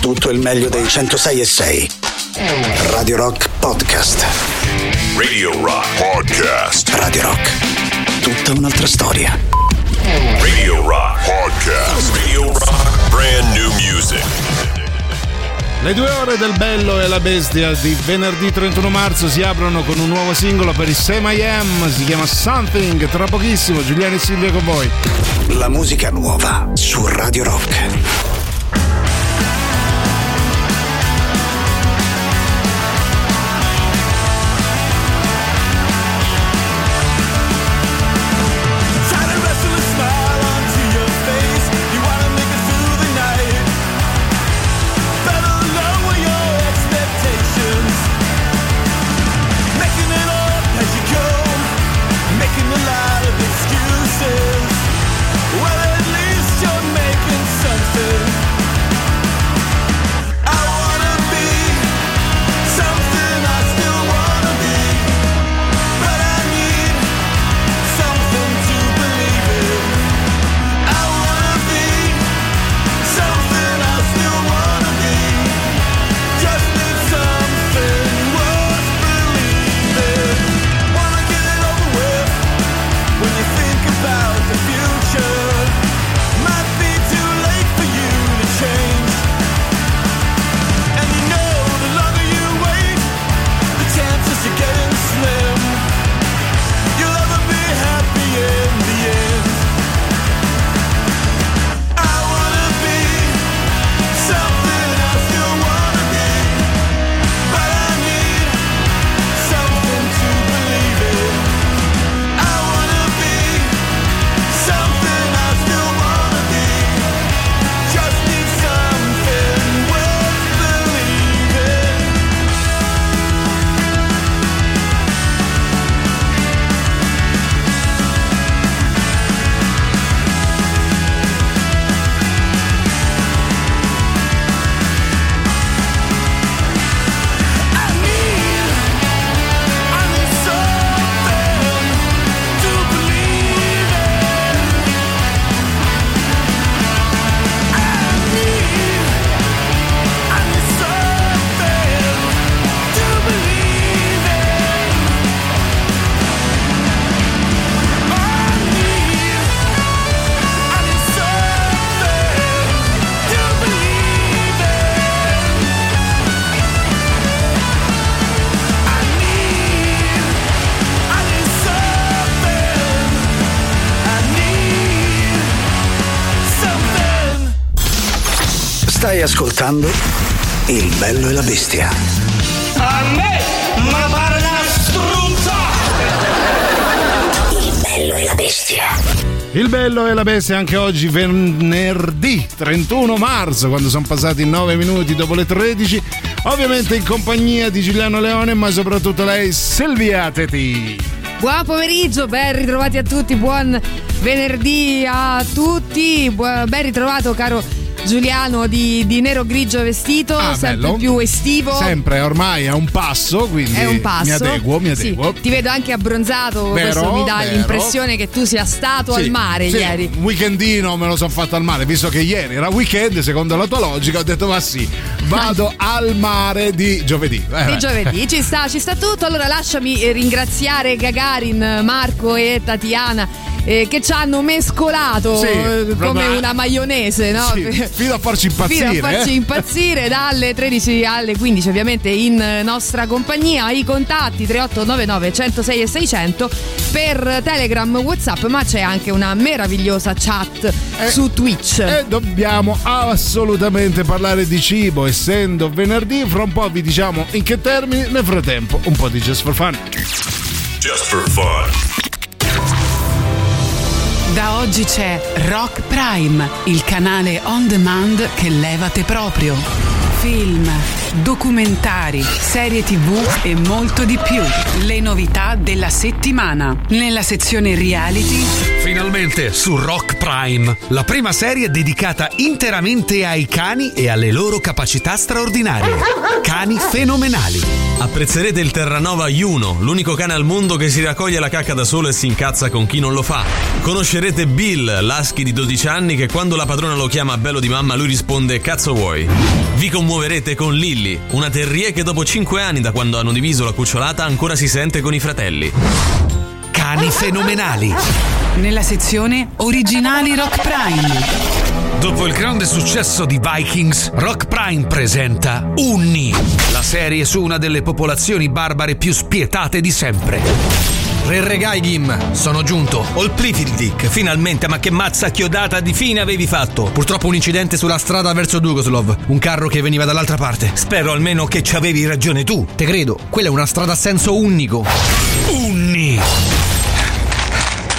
tutto il meglio dei 106 e 6. Radio Rock Podcast. Radio Rock Podcast. Radio Rock. Tutta un'altra storia. Radio Rock Podcast. Radio Rock Brand New Music. Le due ore del bello e la bestia di venerdì 31 marzo si aprono con un nuovo singolo per il Sam I Am, si chiama Something, tra pochissimo Giuliano e Silvia con voi. La musica nuova su Radio Rock. Ascoltando Il bello e la bestia. A me, ma pare una struzza! Il bello e la bestia. Il bello e la bestia anche oggi venerdì 31 marzo, quando sono passati 9 minuti dopo le 13, ovviamente in compagnia di Giuliano Leone, ma soprattutto lei Silvia Teti. Buon pomeriggio, ben ritrovati a tutti, buon venerdì a tutti, ben ritrovato caro Giuliano di, di nero grigio vestito, Ah, sempre bello. più estivo. Sempre ormai è un passo, quindi È un passo. mi adeguo, mi Sì, adeguo. ti vedo anche abbronzato, Vero, questo mi dà vero. l'impressione che tu sia stato Sì, al mare sì, ieri. Un weekendino me lo sono fatto al mare, visto che ieri era weekend, secondo la tua logica, ho detto ma sì, vado al mare di giovedì. Eh, Di giovedì ci sta, ci sta tutto. Allora lasciami ringraziare Gagarin, Marco e Tatiana eh, che ci hanno mescolato Sì, eh, come una maionese, no? Sì, fino a farci impazzire. Fino a farci eh. impazzire dalle 13 alle 15 ovviamente in eh, nostra compagnia i contatti 3899 106 e 600 per Telegram, Whatsapp ma c'è anche una meravigliosa chat Eh, su Twitch E dobbiamo assolutamente parlare di cibo, essendo venerdì, fra un po' vi diciamo in che termini, nel frattempo un po' di Just for Fun. Just for fun. Da oggi c'è Rock Prime, il canale on demand che levate proprio. Film, documentari, serie tv e molto di più. Le novità della settimana. Nella sezione reality Finalmente su Rock Prime, la prima serie dedicata interamente ai cani e alle loro capacità straordinarie. Cani fenomenali. Apprezzerete il Terranova Juno, l'unico cane al mondo che si raccoglie la cacca da solo e si incazza con chi non lo fa. Conoscerete Bill, l'husky di 12 anni che quando la padrona lo chiama bello di mamma lui risponde cazzo vuoi. Vi commuoverete con Lilly, una terrier che dopo 5 anni da quando hanno diviso la cucciolata ancora si sente con i fratelli. Cani fenomenali. Nella sezione Originali Rock Prime. Dopo il grande successo di Vikings, Rock Prime presenta Unni, la serie su una delle popolazioni barbare più spietate di sempre. Re Regai Gim, sono giunto. Olplifildik, finalmente, ma che mazza chiodata di fine avevi fatto? Purtroppo un incidente sulla strada verso Dugoslov, un carro che veniva dall'altra parte. Spero almeno che ci avevi ragione tu. Te credo, quella è una strada a senso unico. Unni!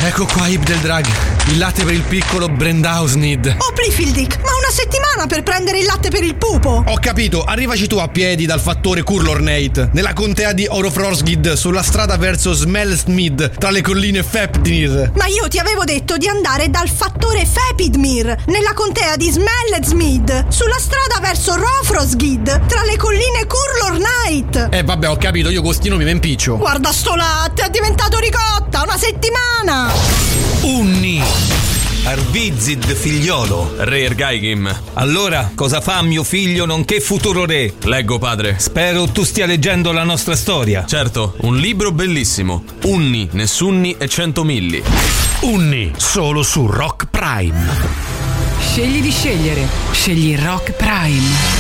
Ecco qua Ib del Drag, il latte per il piccolo Brendausnid. Oh Plifildic, ma una settimana per prendere il latte per il pupo! Ho capito, arrivaci tu a piedi dal fattore Kurlornate, nella contea di Orofrorsgid, sulla strada verso Smelsmid, tra le colline Fepnir. Ma io ti avevo detto di andare dal fattore Fepidmir, nella contea di Smellsmid, sulla strada verso Rofrosgid, tra le colline Kurlornate! Eh vabbè, ho capito, io costino mi impiccio. Guarda sto latte, è diventato ricotta, una settimana! Unni! Arvizid figliolo. Re Ergaigim. Allora, cosa fa mio figlio nonché futuro re? Leggo, padre. Spero tu stia leggendo la nostra storia. Certo, un libro bellissimo. Unni, Nessunni e Cento Milli. Unni, solo su Rock Prime. Scegli di scegliere. Scegli Rock Prime.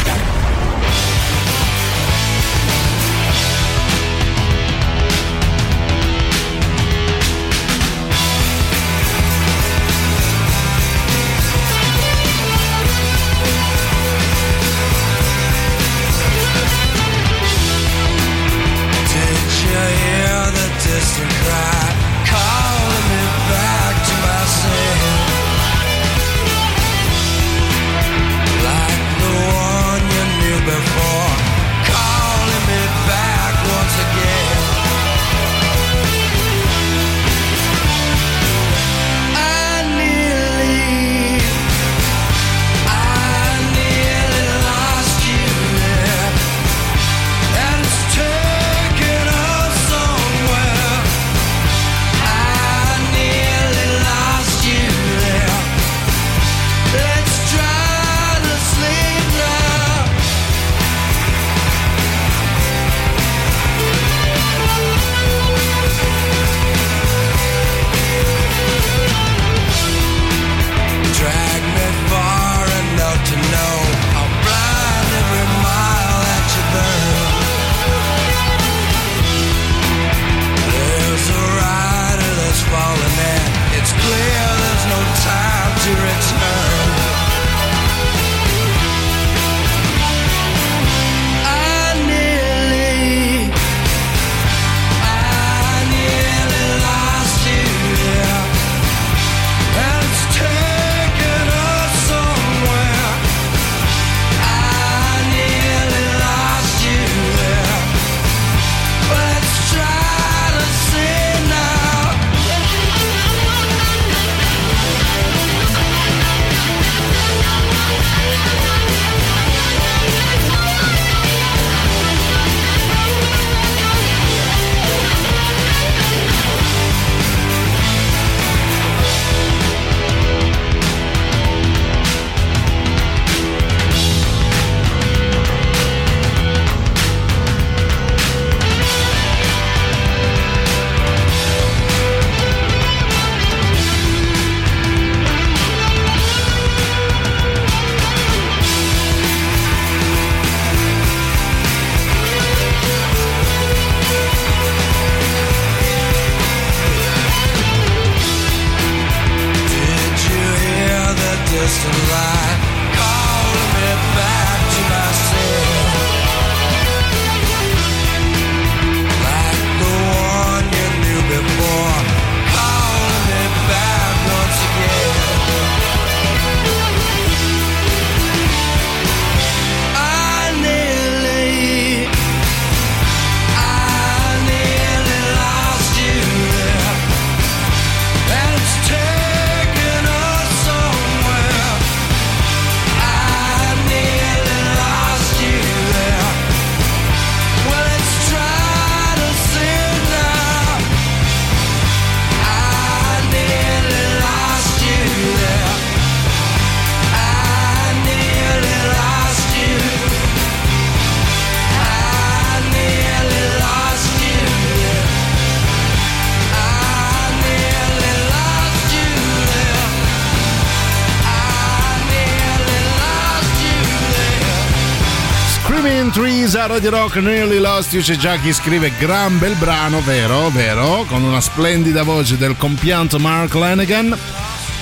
Radio Rock Nearly Lost You c'è già chi scrive gran bel brano, vero, vero, con una splendida voce del compianto Mark Lanigan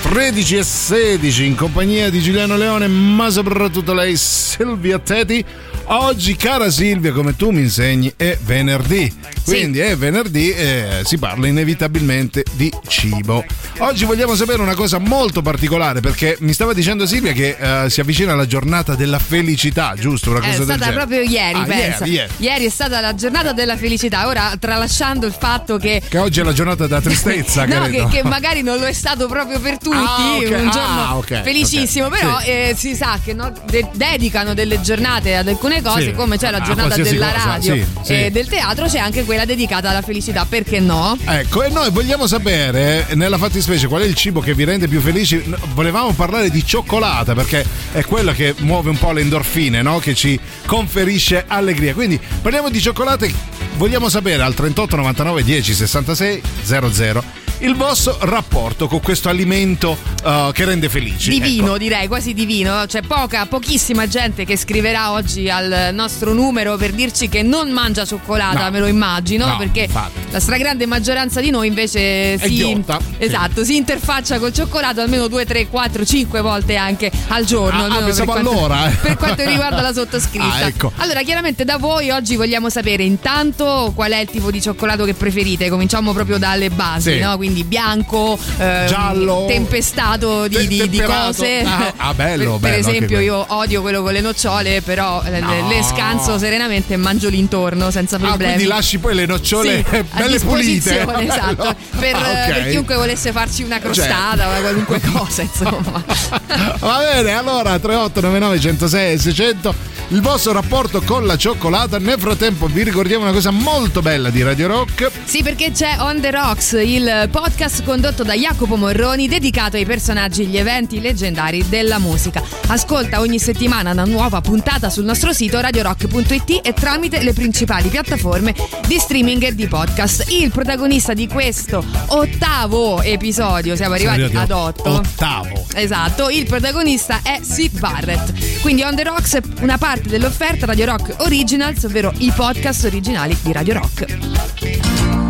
13 e 16 in compagnia di Giuliano Leone ma soprattutto lei Silvia Teti oggi cara Silvia come tu mi insegni è venerdì quindi è venerdì e si parla inevitabilmente di cibo oggi vogliamo sapere una cosa molto particolare perché mi stava dicendo Silvia che eh, si avvicina la giornata della felicità giusto una cosa È del stata genere proprio ieri, Ah, pensa. ieri, ieri. è stata la giornata della felicità. Ora, tralasciando il fatto che. che oggi è la giornata della tristezza no, credo. che, che magari non lo è stato proprio per tutti. Ah, ok. Un giorno Ah, ok, felicissimo. ok. Però Sì. eh, si sa che no, de- dedicano delle giornate ad alcune cose, Sì. come c'è la giornata qualsiasi della cosa, radio sì, sì. e del teatro, c'è anche quella dedicata alla felicità. Perché no? Ecco, e noi vogliamo sapere, nella fattispecie, qual è il cibo che vi rende più felici. Volevamo parlare di cioccolata, perché è quella che muove un po' le endorfine, no? Che ci conferisce allegria. Quindi parliamo di cioccolate. Vogliamo sapere al 38 99 10 66 00 il vostro rapporto con questo alimento uh, che rende felici. Divino, Ecco. direi, quasi divino. C'è poca, pochissima gente che scriverà oggi al nostro numero per dirci che non mangia cioccolata, No. me lo immagino, No, perché infatti. la stragrande maggioranza di noi invece È si, ghiotta. esatto, si interfaccia col cioccolato almeno 2, 3, 4, 5 volte anche al giorno. Ah, ah, per, quanto, all'ora, eh. per quanto riguarda la sottoscritta. Ah, ecco. Allora, chiaramente da voi oggi vogliamo sapere intanto qual è il tipo di cioccolato che preferite. Cominciamo proprio dalle basi, Sì. no? Quindi bianco, ehm, Giallo. tempestato di, di- di cose. Ah, ah, bello, per, per bello, anche esempio, io odio quello con le nocciole, però le- No. le scanso serenamente e mangio l'intorno senza Ah, problemi. quindi lasci poi le nocciole Sì, belle pulite. esatto. Per, Ah, ok. per chiunque volesse farci una crostata o qualunque cosa, insomma. Va bene, allora 3899 106 e 600 il vostro rapporto con la cioccolata. Nel frattempo vi ricordiamo una cosa molto bella di Radio Rock. Sì, perché c'è On the Rocks, il podcast condotto da Jacopo Morroni, dedicato ai personaggi e gli eventi leggendari della musica. Ascolta ogni settimana una nuova puntata sul nostro sito radiorock.it e tramite le principali piattaforme di streaming e di podcast. Il protagonista di questo ottavo episodio, siamo arrivati Siamo ad arrivati otto. Ottavo. Esatto, il protagonista è Sid Barrett. Quindi On The Rocks è una parte dell'offerta Radio Rock Originals, ovvero i podcast originali di Radio Rock.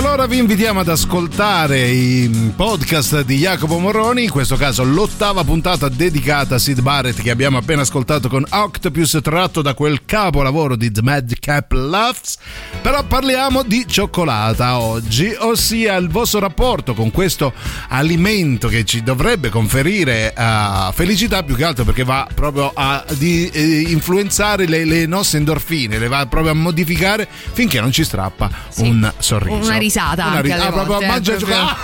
Allora vi invitiamo ad ascoltare i podcast di Jacopo Moroni, in questo caso l'ottava puntata dedicata a Sid Barrett che abbiamo appena ascoltato con Octopus tratto da quel capolavoro di The Madcap Laughs. Però parliamo di cioccolata oggi, ossia il vostro rapporto con questo alimento che ci dovrebbe conferire uh, felicità più che altro perché va proprio a di, eh, influenzare le, le, nostre endorfine, le va proprio a modificare finché non ci strappa sì. un sorriso. Una risata una anche alle proprio volte, mangia eh, proprio.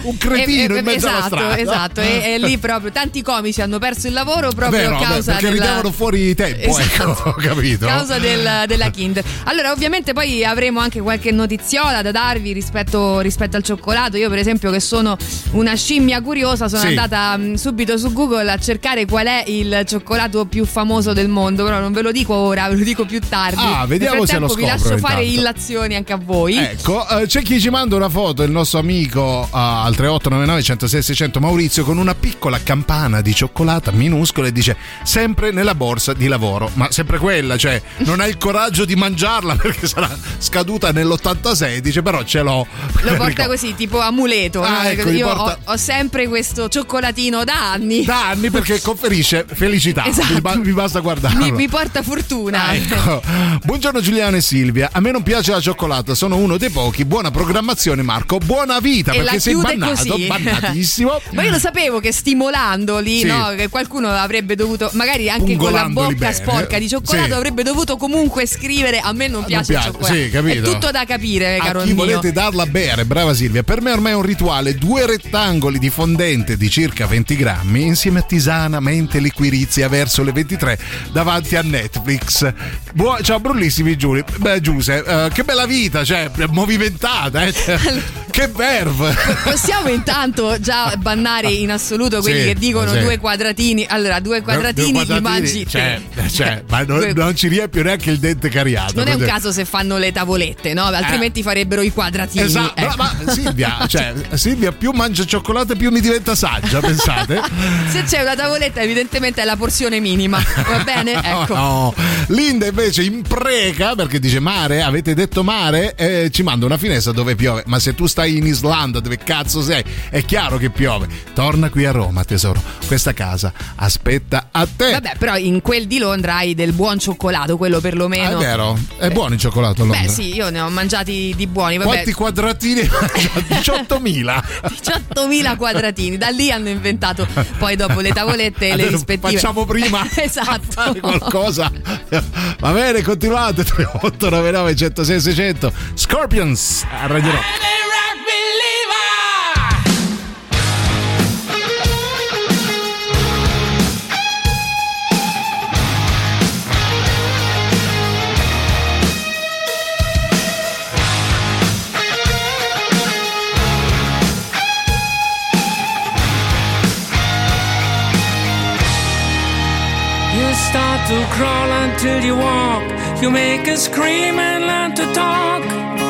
un cretino E- e- in mezzo alla esatto, strada. Esatto, e, e lì proprio tanti comici hanno perso il lavoro proprio Vero, a beh, causa perché del, ridevano fuori tempo, Esatto. ecco, capito. a causa del- della Kind. Allora, ovviamente poi avremo anche qualche notiziola da darvi rispetto, rispetto al cioccolato. Io, per esempio, che sono una scimmia curiosa, sono Sì. andata mh, subito su Google a cercare qual è il cioccolato più famoso del mondo. Però non ve lo dico ora, ve lo dico più tardi. Ah, vediamo se lo frattempo vi scopro lascio fare intanto. illazioni anche a voi. Ecco, eh, c'è chi ci manda una foto, il nostro amico uh, al 3899 106 600 Maurizio con una piccola campana di cioccolata minuscola e dice sempre nella borsa di lavoro, ma sempre quella, cioè non hai il coraggio di mangiarla perché sarà scaduta nell'86, dice però ce l'ho. Lo porta così, tipo amuleto. Ah, no? ecco, gli Io porta- ho, ho sempre questo cioccolatino da anni. Da anni perché conferisce felicità, Esatto. vi, ba- vi basta guardarlo. Mi, mi porta fortuna. Ecco. Buongiorno Giuliano e Silvia. A me non piace la cioccolata, sono uno dei pochi. Buona programmazione, Marco. Buona vita E perché sei bannato, così. bannatissimo. Ma io lo sapevo che stimolandoli, Sì. no? Che qualcuno avrebbe dovuto, magari anche con la bocca bene. sporca di cioccolato, Sì. avrebbe dovuto comunque scrivere: A me non piace, piace, il cioccolato. sì, capito. È tutto da capire, A caro chi mio. volete darla a bere, brava Silvia. Per me ormai è un rituale: due rettangoli di fondente di circa 20 grammi insieme a tisana, mente liquirizia verso le 23 davanti a Netflix. Buo- ciao, brullissimi Giuli. Beh, Giuse, eh, che bella vita, cioè, movimentata, eh. che verve. Possiamo intanto già bannare in assoluto quelli Sì, che dicono sì. due quadratini. Allora, due quadratini, Due li mangi te. cioè, cioè, ma non, Due- non ci riempie neanche il dente cariato. Non è un caso se fanno le tavolette, no? Altrimenti farebbero i quadratini. Eh. Esatto, ecco. ma Silvia, cioè, Silvia più mangia cioccolato più mi diventa saggia, pensate? Se c'è una tavoletta, evidentemente è la porzione minima. Va bene? Ecco. No. Linda invece impreca perché dice mare, avete detto mare? E ci manda una finestra dove piove. Ma se tu stai in Islanda, dove cazzo sei? È chiaro che piove. Torna qui a Roma, tesoro. Questa casa aspetta a te. Vabbè, però in quel di Londra hai del buon cioccolato, quello Ah, perlomeno. è vero, è buono il cioccolato a Londra. Beh, sì, io ne ho mangiati di buoni. Vabbè, Quanti quadratini? 18.000. 18.000 quadratini. Da lì hanno inventato poi dopo le tavolette e le rispettive. Facciamo prima esatto. fare qualcosa. Va bene, continuate. 3899 106 600 Scorpions a Radio Rock. You start to crawl until you walk. You make a scream and learn to talk.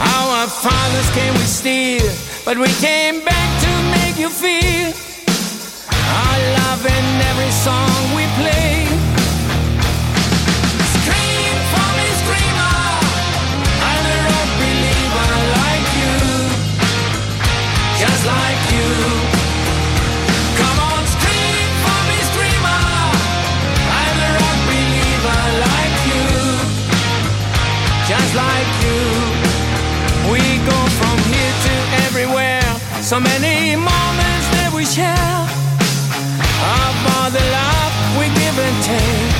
Our fathers came with steel, but we came back to make you feel our love in every song we play. Scream for me, screamer. I'm a rock believer like you, Just like you. Like you. just like you. Come So many moments that we share. All the love we give and take.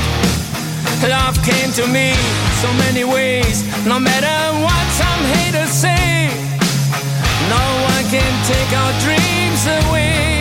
Love came to me so many ways. No matter what some haters say, no one can take our dreams away.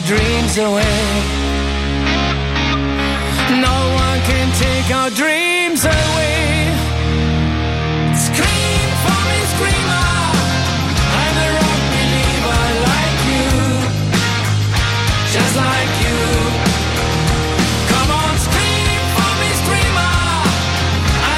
Our dreams away. No one can take our dreams away. Scream for me, screamer. I'm a rock believer like you. Just like you. Come on, scream for me, screamer.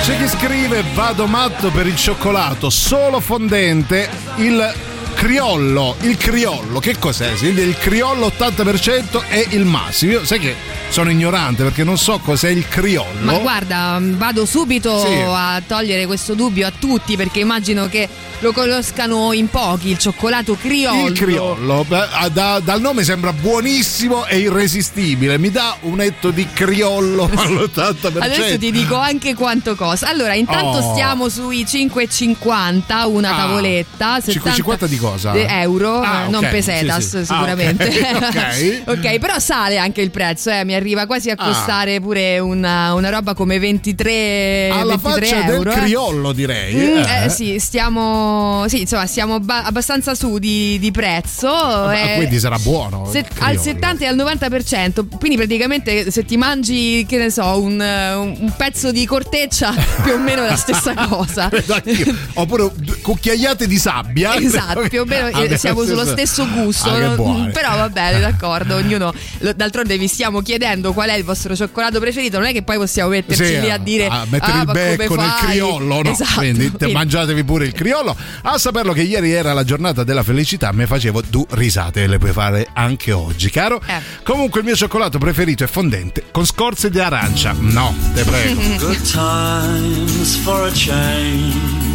C'è chi scrive vado matto per il cioccolato solo fondente, il criollo, il criollo, che cos'è? Il criollo 80% è il massimo. Sai che sono ignorante perché non so cos'è il criollo. Ma guarda, vado subito Sì. a togliere questo dubbio a tutti perché immagino che lo conoscano in pochi, il cioccolato criollo. Il criollo, ah, da- dal nome sembra buonissimo e irresistibile. Mi dà un etto di criollo all'80%. Adesso ti dico anche quanto costa. Allora, intanto Oh. stiamo sui 5,50 una Ah, tavoletta. 5,50 di cosa? euro, Ah, eh, non ok, pesetas sì, sì. Ah, sicuramente. ok, ok. Però sale anche il prezzo, eh, mi arriva quasi a Ah. costare pure una, una roba come 23, Alla 23 faccia euro. del criollo, direi. Mm, eh. eh, sì, stiamo, sì, insomma, siamo ba- abbastanza su di, di prezzo. Ah, eh, quindi sarà buono. se- al criollo. 70 e al 90%, quindi praticamente se ti mangi, che ne so, un, un- pezzo di corteccia, più o meno è la stessa cosa. Oppure cucchiaiate di sabbia. Esatto, più o meno Ah, siamo sullo stesso gusto. Ah, no? buone. Però va bene, d'accordo. Ognuno. D'altronde vi stiamo chiedendo qual è il vostro cioccolato preferito. Non è che poi possiamo metterci Sì, lì a dire. a mettere "Ah, il becco nel fai?" criollo, no? Esatto. Quindi Quindi- mangiatevi pure il criollo. A saperlo che ieri era la giornata della felicità, mi facevo due risate e le puoi fare anche oggi, caro. Eh. Comunque il mio cioccolato preferito è fondente con scorze di arancia. No, te prego. Good times for a change.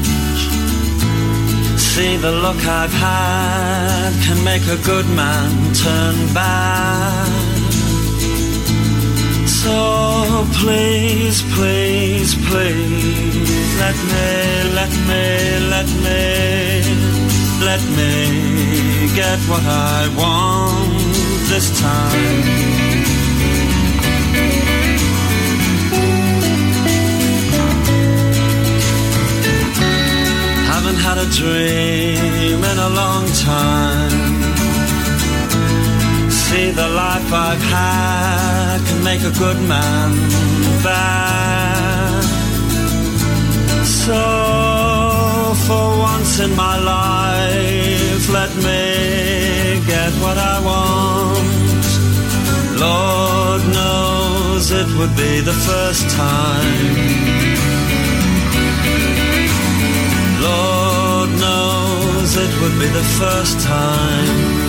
See the look I've had can make a good man turn bad. So please, please, please, let me, let me, let me, let me get what I want this time. Haven't had a dream in a long time. See, the life I've had can make a good man bad. So, for once in my life, let me get what I want. Lord knows it would be the first time. Lord knows it would be the first time.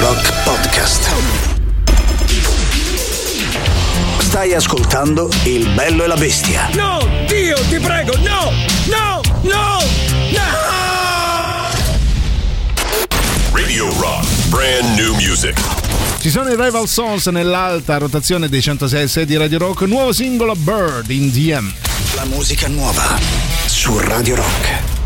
Rock Podcast. Stai ascoltando Il bello e la bestia. No, Dio, ti prego, no, no, no, no! Radio Rock, brand new music. Ci sono i Rival Sons nell'alta rotazione dei 106 di Radio Rock, nuovo singolo Bird in DM. La musica nuova su Radio Rock.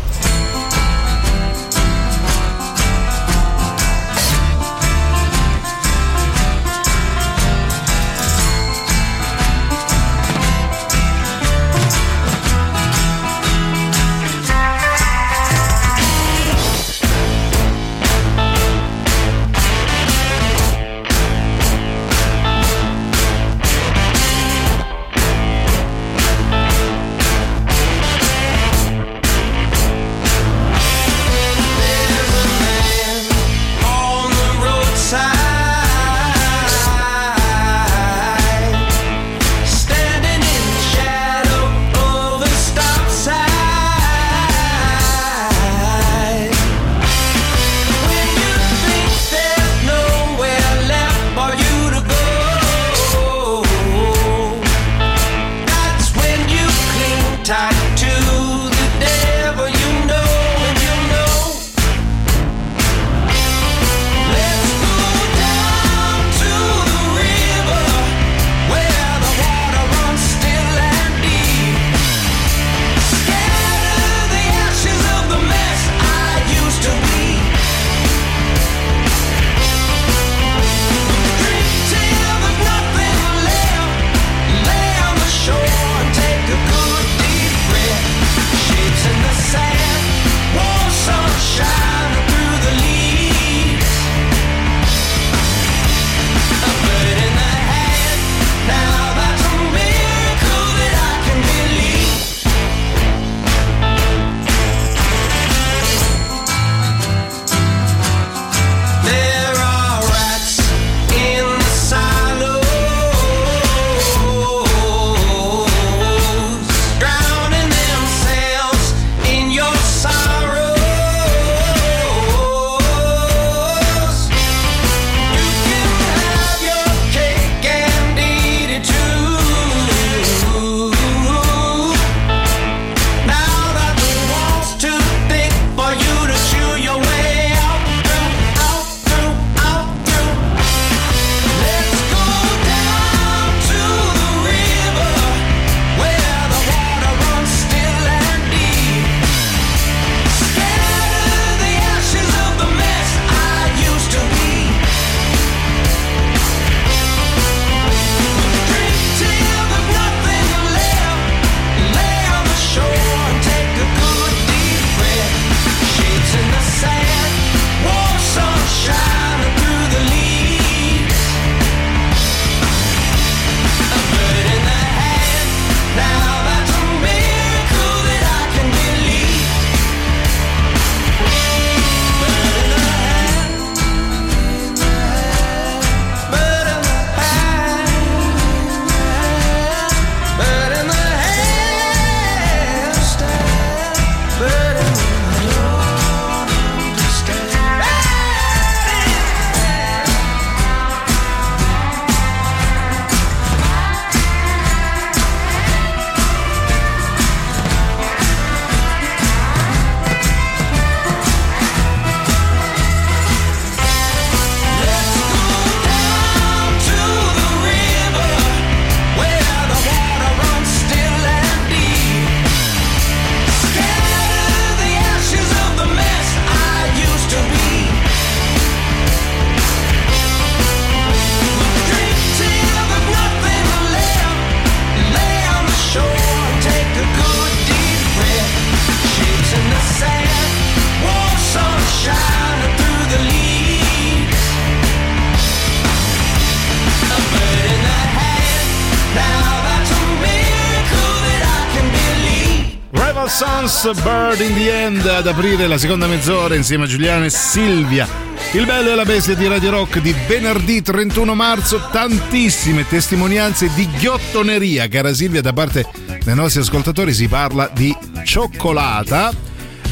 Bird in the End ad aprire la seconda mezz'ora insieme a Giuliano e Silvia. Il bello e la bestia di Radio Rock di venerdì 31 marzo, tantissime testimonianze di ghiottoneria, cara Silvia, da parte dei nostri ascoltatori si parla di cioccolata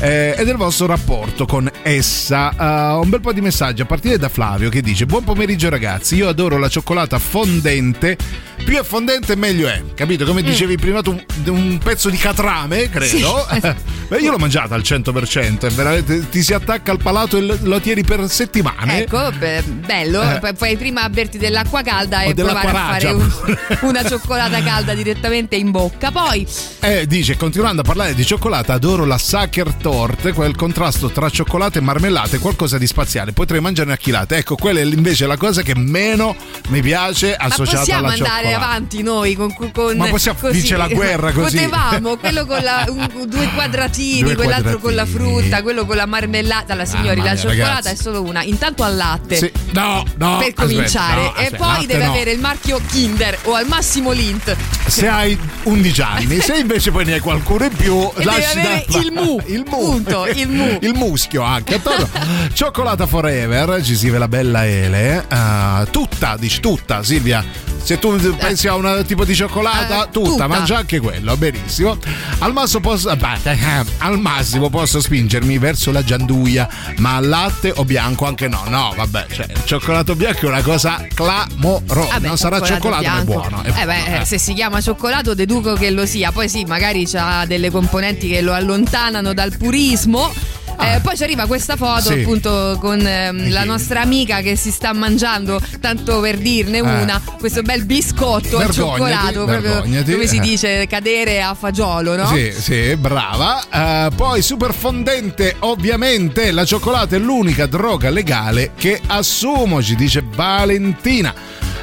eh, e del vostro rapporto con essa. Uh, un bel po' di messaggi a partire da Flavio che dice: Buon pomeriggio ragazzi, io adoro la cioccolata fondente. Più è fondente, meglio è. Capito? Come dicevi prima tu, un pezzo di catrame, credo. Beh, io l'ho mangiata al 100%, è veramente ti si attacca al palato e lo- tieni per settimane. Ecco, beh, bello. Eh. Poi- Puoi prima berti dell'acqua calda e provare a fare un- una cioccolata calda direttamente in bocca. Poi Eh, dice, continuando a parlare di cioccolata, adoro la Sacher Torte, quel contrasto tra cioccolata e marmellata è qualcosa di spaziale. Potrei mangiarne a chilate. Ecco, quella è invece la cosa che meno mi piace ma associata possiamo alla andare cioccolata. avanti noi con, con Ma possiamo- così. vince la guerra così. Potevamo, quello con la, un- due quadratini, Due quell'altro con la quadratini. frutta, quello con la marmellata. La signori, Mamma la mia, cioccolata ragazzi. è solo una. Intanto al latte. Sì. No, no. per aspetta, cominciare, no, e aspetta, poi latte deve no. avere il marchio Kinder o al massimo Lint. Se hai 11 anni, se invece poi ne hai qualcuno in più, E lasci da- il mu. il mu. Punto, il mu. il muschio anche. attorno. Cioccolata Forever, ci scrive la bella Ele. Ah, tutta, dici tutta, Silvia. Se tu pensi a un tipo di cioccolata, Eh, tutta, tutta. mangia anche quello, benissimo. Al massimo, posso, beh, eh, al massimo posso spingermi verso la gianduia, ma al latte o bianco anche no. No, vabbè, cioè, il cioccolato bianco è una cosa clamorosa. Vabbè, non sarà cioccolato, ma è bianco. buono. è Eh buono, beh, eh. se si chiama cioccolato deduco che lo sia. Poi sì, magari c'ha delle componenti che lo allontanano dal purismo. Eh, poi ci arriva questa foto Ah. Sì. appunto con ehm, la nostra amica che si sta mangiando, tanto per dirne una, questo bel biscotto al Eh. Vergognati, cioccolato, proprio come si Eh. dice, cadere a fagiolo, no? Sì, sì, brava. Eh, poi super fondente, ovviamente, la cioccolata è l'unica droga legale che assumo, ci dice Valentina.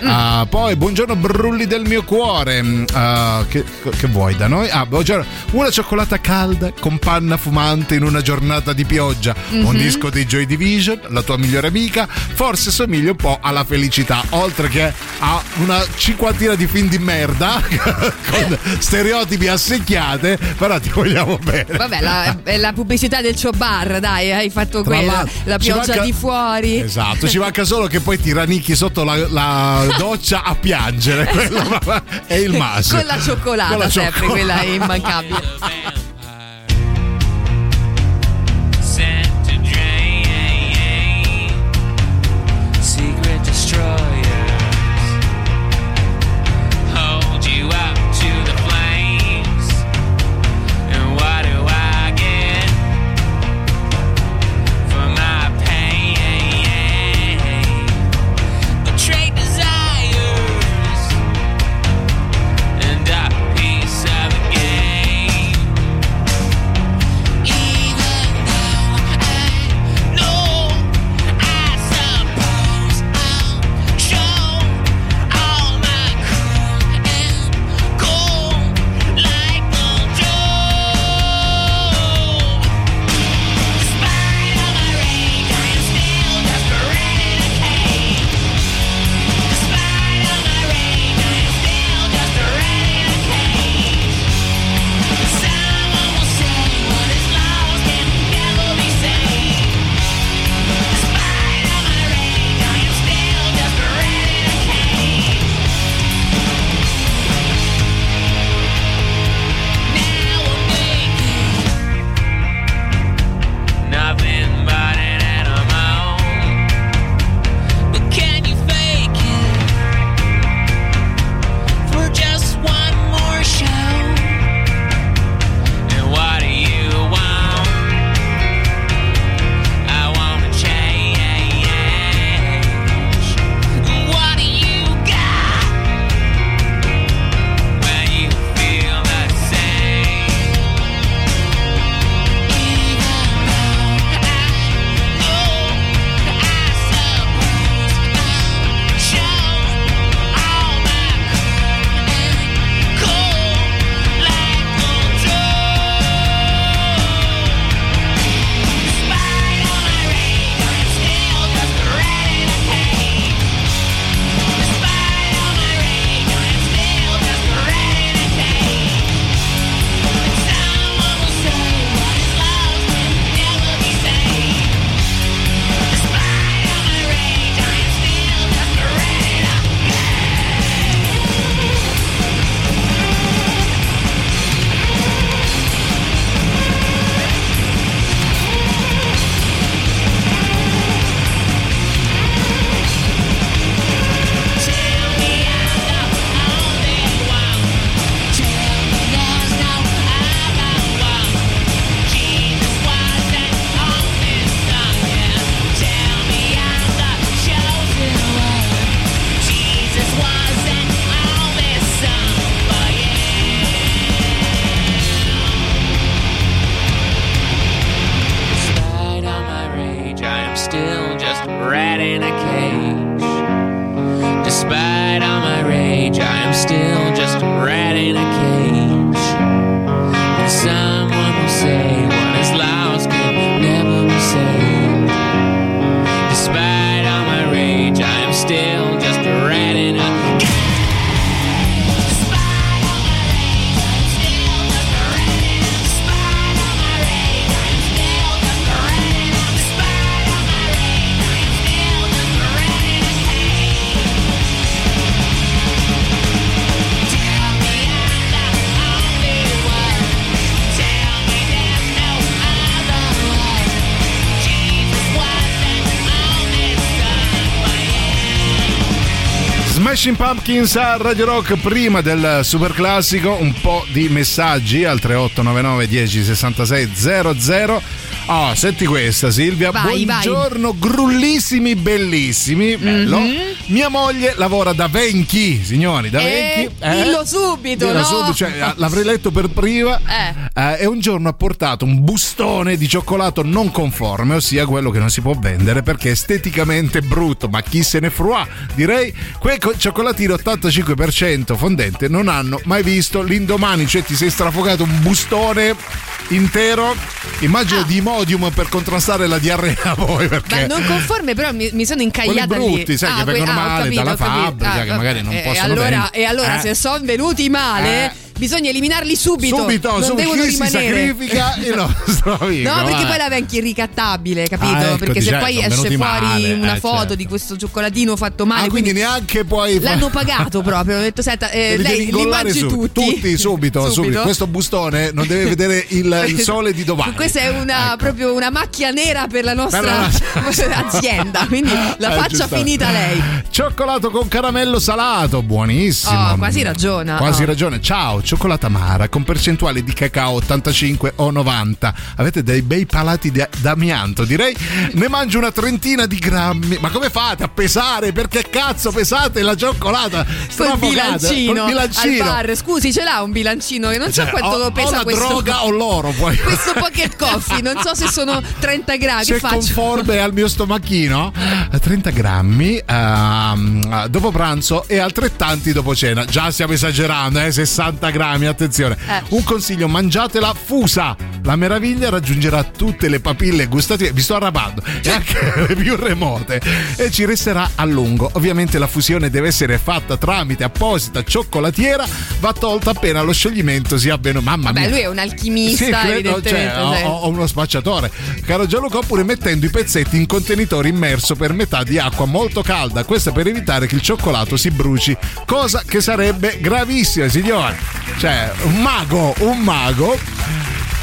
Ah, poi buongiorno brulli del mio cuore. Ah, che, che vuoi da noi? Ah, buongiorno. Una cioccolata calda con panna fumante in una giornata di pioggia. Un Mhm. disco dei Joy Division, la tua migliore amica. Forse somiglia un po' alla felicità, oltre che a una cinquantina di film di merda con stereotipi assecchiate, però ti vogliamo bene. Vabbè, la, è la pubblicità del Chobar, dai, hai fatto Tra quella, la pioggia manca- di fuori. Esatto, ci manca solo che poi ti ranicchi sotto la, la doccia a piangere. Quello è il massimo. Con la cioccolata, Con la sempre, cioccolata. quella è immancabile. Smashing Pumpkins a Radio Rock prima del super classico, un po' di messaggi al 3899 10 66 00. Oh, senti questa Silvia, Vai, buongiorno, grullissimi bellissimi, bello. Mhm. Mia moglie lavora da Venchi, signori, da Eh, Venchi. dillo subito, Dillo no? subito, cioè, l'avrei letto per prima. Eh. Eh, e un giorno ha portato un bustone di cioccolato non conforme, ossia quello che non si può vendere perché è esteticamente brutto, ma chi se ne frua? Direi quei co- cioccolatini 85% fondente non hanno mai visto l'indomani, cioè ti sei strafogato un bustone intero, immagino di Imodium per contrastare la diarrea poi perché Ma non conforme, però mi, mi sono incagliata Quelli brutti, lì. sai, che que- vengono ho male capito, dalla fabbrica, che magari non e possono allora. E allora, Eh. se sono venuti male, Eh. Bisogna eliminarli subito. subito, non subito devono chi si rimanere. sacrifica il nostro amico. No, perché vai. poi la venchi è ricattabile, capito? Ah, ecco, perché se certo, poi esce fuori male, una eh, foto certo. di questo cioccolatino fatto male, Ah, quindi neanche puoi fa- l'hanno pagato proprio. Ho detto, senta, eh, lei li mangi subito. tutti. subito, subito. Questo bustone non deve vedere il, il sole di domani. Questa è una, proprio una macchia nera per la nostra Per la azienda, quindi la Eh, faccia giusto. finita lei. Cioccolato con caramello salato, buonissimo. Oh, quasi ragiona. Quasi Oh. ragione. Ciao, cioccolata amara con percentuale di cacao 85 o 90. Avete dei bei palati d'amianto, direi. Ne mangio una trentina di grammi. Ma come fate a pesare? Perché cazzo pesate la cioccolata? Col bilancino, Col bilancino. al bar. Scusi, ce l'ha un bilancino che non so Cioè, quanto o- o pesa la questo. droga o l'oro poi. Questo pocket coffee, non so se sono 30 gradi. se conforme al mio stomachino 30 grammi ehm, dopo pranzo e altrettanti dopo cena già stiamo esagerando eh, 60 grammi attenzione Eh. un consiglio mangiatela fusa la meraviglia raggiungerà tutte le papille gustative vi sto arrabando e anche le più remote e ci resterà a lungo ovviamente la fusione deve essere fatta tramite apposita cioccolatiera va tolta appena lo scioglimento sia avvenuto mamma Vabbè, mia lui è un alchimista, sì, credo, cioè, sì. o, o uno spacciatore. Caro Gianluca, oppure mettendo i pezzetti in contenitore immerso per metà di acqua molto calda. Questo per evitare che il cioccolato si bruci, cosa che sarebbe gravissima, signore. Cioè, un mago, un mago.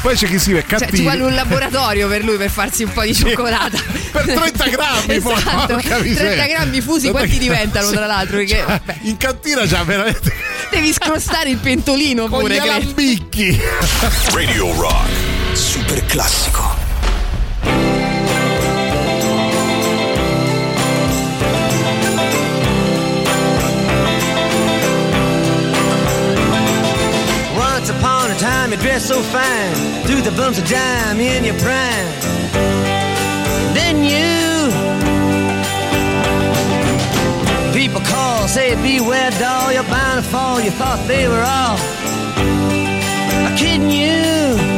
Poi c'è chi scrive Cioè, cattivi. ci vuole un laboratorio per lui per farsi un po' di cioccolata. per 30 grammi, poi, esatto. porca miseria. 30 grammi fusi, 30 quanti diventano sì. tra l'altro? Perché Cioè, in cantina già veramente devi scrostare il pentolino con pure. gli credo. alambicchi. Radio Rock. Super classico. Time, you dressed so fine, threw the bumps of dime in your prime. Then you, people call, say beware, doll, you're bound to fall. You thought they were all kidding. You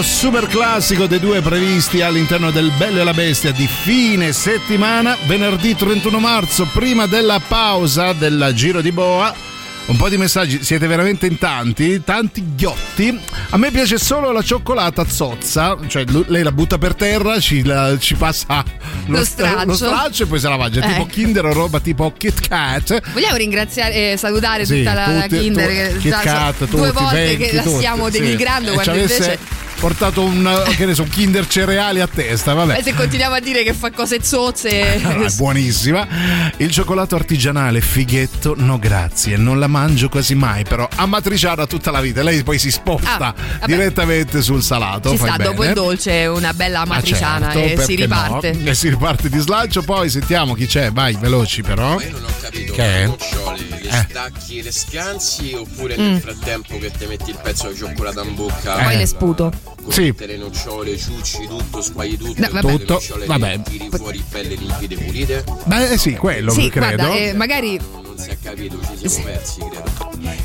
primo super classico dei due previsti all'interno del Bello e la Bestia di fine settimana, venerdì 31 marzo, prima della pausa del Giro di Boa. Un po' di messaggi, siete veramente in tanti, tanti ghiotti. A me piace solo la cioccolata zozza, cioè lei la butta per terra, ci, la- ci passa Lo straccio. lo straccio e poi se la mangia, tipo Ecco. Kinder o roba tipo Kit Kat. Vogliamo ringraziare e salutare Sì, tutta la, la tutti- Kinder tu- che Kit Kat, due tutti, volte venti, che la tutti, stiamo sì. denigrando E quando avesse invece portato un, che ne so, un Kinder cereali a testa, vabbè. Eh, se continuiamo a dire che fa cose zozze Ah, è buonissima. Il cioccolato artigianale fighetto, no grazie, non la mangio quasi mai, però amatriciana tutta la vita. Lei poi si sposta Ah, direttamente sul salato. ci sta bene. dopo il dolce una bella Ah, matriciana certo, e si riparte no? E si riparte di slancio. Poi sentiamo chi c'è. Vai, veloci però. Io non ho capito, Che è? le Eh. stacchi, le scansi oppure Mm. nel frattempo che ti metti il pezzo di cioccolato in bocca poi le sputo con Sì. tutte le nocciole, ciucci tutto, squagli tutto, No, vabbè. Tutto, nocciole vabbè. tiri fuori pelle limpide pulite Beh, sì, quello sì credo. guarda eh, magari non si è capito, ci siamo persi credo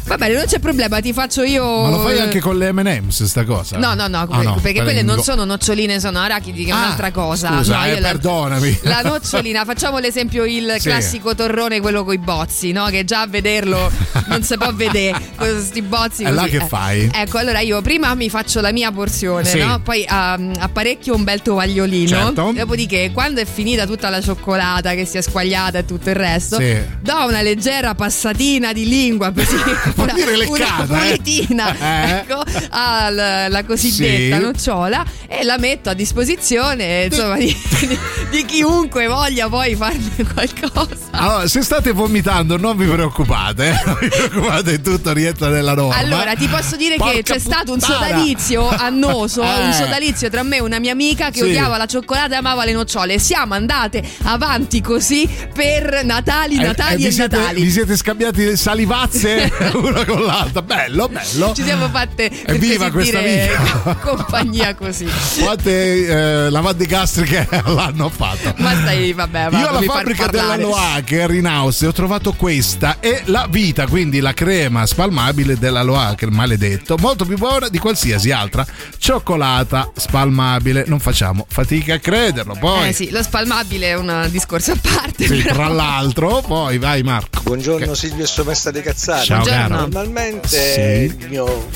va bene non c'è problema ti faccio io Ma lo fai anche con le M&M's sta cosa? No, no, no, Ah, no, perché quelle non sono noccioline, sono arachidi, che è Ah, un'altra cosa. scusa, No, eh, la- perdonami. La nocciolina, facciamo l'esempio il Sì. classico torrone, quello coi bozzi, no? Che già a vederlo non si può vedere questi bozzi. E là così. che Eh, fai? Ecco, allora io prima mi faccio la mia porzione, Sì. no? Poi um, apparecchio un bel tovagliolino. Certo. Dopodiché, quando è finita tutta la cioccolata che si è squagliata e tutto il resto, Sì. do una leggera passatina di lingua una, dire leccata, una eh. pulitina Eh. ecco, alla la cosiddetta Sì. nocciola e la metto a disposizione insomma di, di- di chiunque voglia poi farne qualcosa. Allora, se state vomitando, non vi preoccupate, eh. non vi preoccupate, tutto rientra nella norma. Allora, ti posso dire che Porca c'è stato un puttana. sodalizio annoso, Eh. un sodalizio tra me e una mia amica che Sì. odiava la cioccolata e amava le nocciole. Siamo andate avanti così per Natali, Eh, Natali vi e siete, Natali. Vi siete scambiati le salivazze? una con l'altra. Bello, bello. Ci siamo fatte Evviva questa vita. compagnia così. Quante eh, lavate gastriche l'hanno fatto? Ma stai, vabbè, va, Io alla fabbrica della Loacker in Austria ho trovato questa e la vita, quindi la crema spalmabile della Loacker, maledetto, molto più buona di qualsiasi altra cioccolata spalmabile. Non facciamo fatica a crederlo. Poi, Eh sì, lo spalmabile è un discorso a parte. sì, tra l'altro, poi vai Marco. Buongiorno Silvio e sua mesta di cazzate. Ciao, Buongiorno. caro. Normalmente Sì. il mio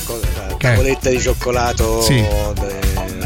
tavoletta di cioccolato Sì.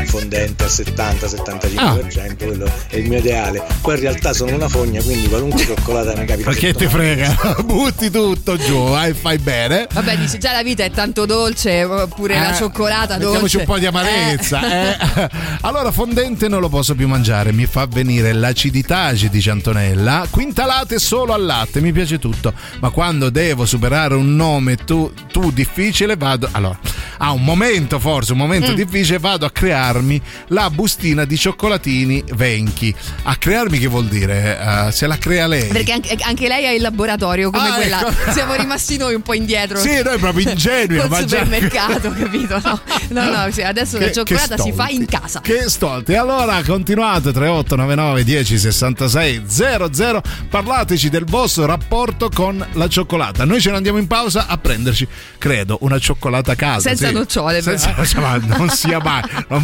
Eh, fondente al 70-75%, quello è il mio ideale. Poi in realtà sono una fogna, quindi qualunque cioccolata mi capita. Sotto ti mano. frega? Butti tutto giù, vai, fai bene. Vabbè, dice già la vita è tanto dolce, pure la Eh, cioccolata dolce. Mettiamoci un po' di amarezza. eh. Allora, fondente non lo posso più mangiare, mi fa venire l'acidità, dice Antonella. Quintalate solo al latte, mi piace tutto. Ma quando devo superare un nome tu, tu difficile, vado. Allora, a un momento forse, un momento Mm. difficile, vado a crearmi la bustina di cioccolatini venchi. A crearmi che vuol dire? Eh, se la crea lei. Perché anche, anche lei ha il laboratorio come Ah, quella. ecco. Siamo rimasti noi un po' indietro. Sì, noi proprio ingenui a Col mangiare. supermercato, capito? No, no, no, sì, adesso la Che- cioccolata che si fa in casa. Che stolti. Allora continuate 3899 10 66 00. Parlateci del vostro rapporto con la cioccolata. Noi ce ne andiamo in pausa a prenderci, credo, una cioccolata a casa. Senza sì. nocciole. Senza ma non sia mai. Non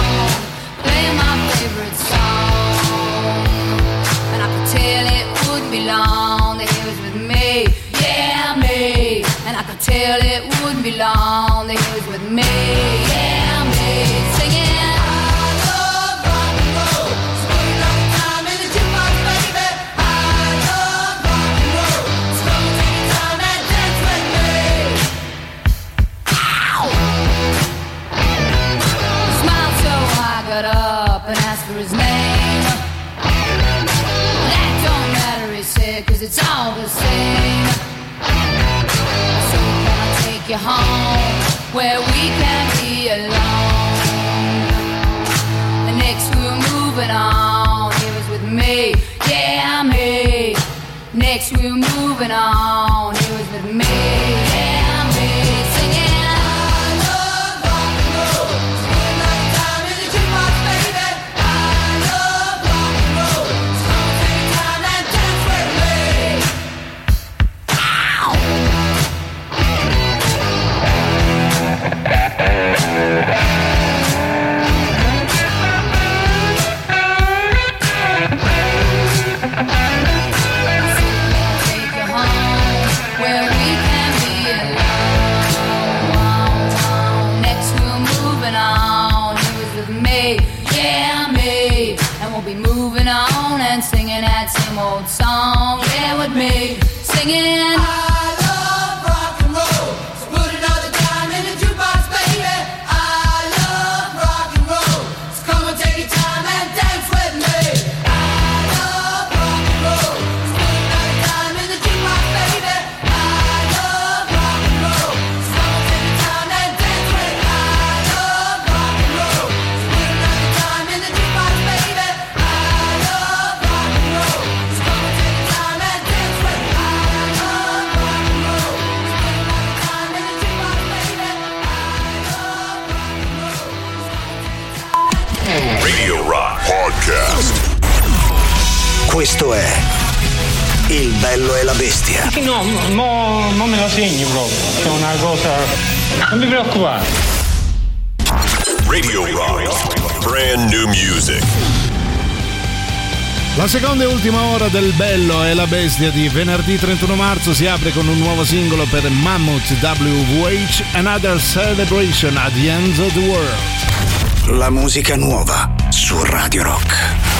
long that he was with me, yeah, me. And I could tell it wouldn't be long that he was with me, yeah, where we can be alone? Next we were moving on, he was with me, yeah, me. Next we were moving on, bello e la bestia. No, mo, mo me lo segni proprio. È una cosa. Non mi preoccupare. Radio Rock. Brand new music. La seconda e ultima ora del Bello e la Bestia di venerdì 31 marzo si apre con un nuovo singolo per Mammoth WVH, Another Celebration at the End of the World. La musica nuova su Radio Rock.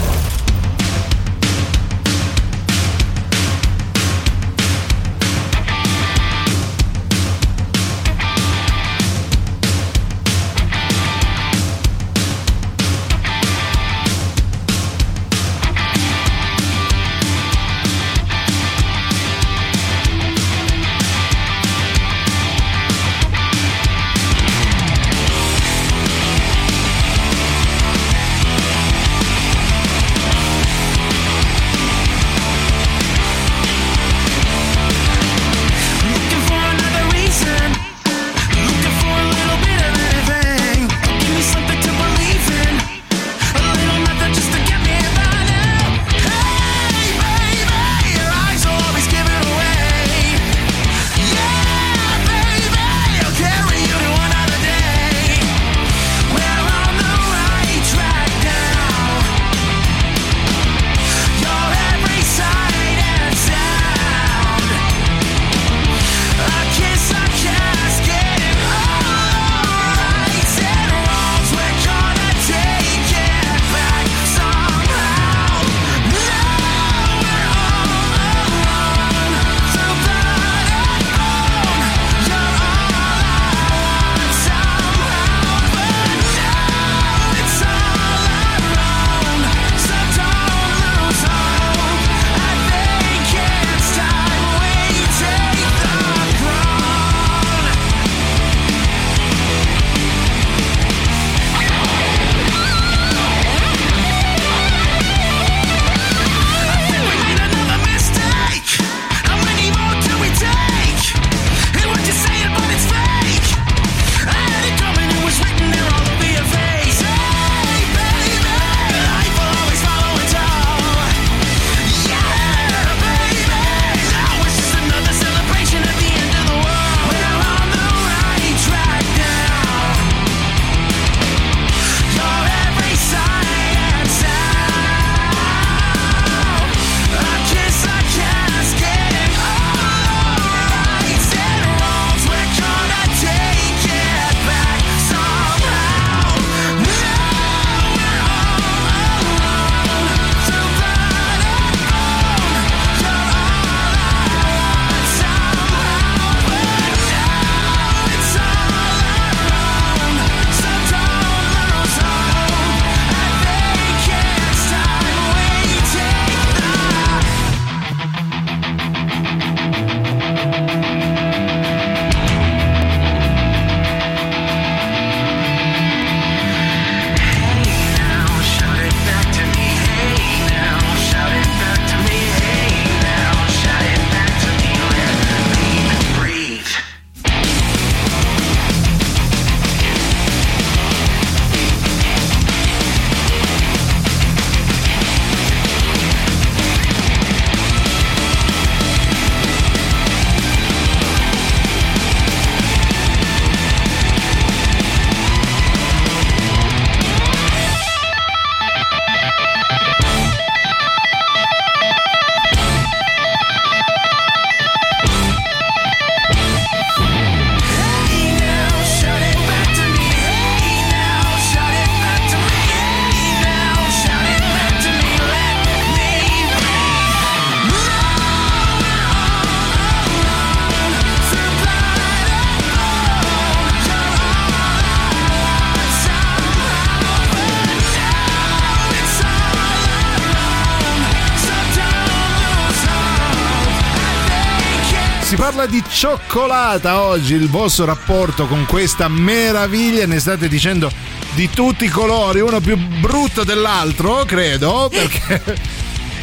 Parla di cioccolata oggi, il vostro rapporto con questa meraviglia, ne state dicendo di tutti i colori, uno più brutto dell'altro, credo, perché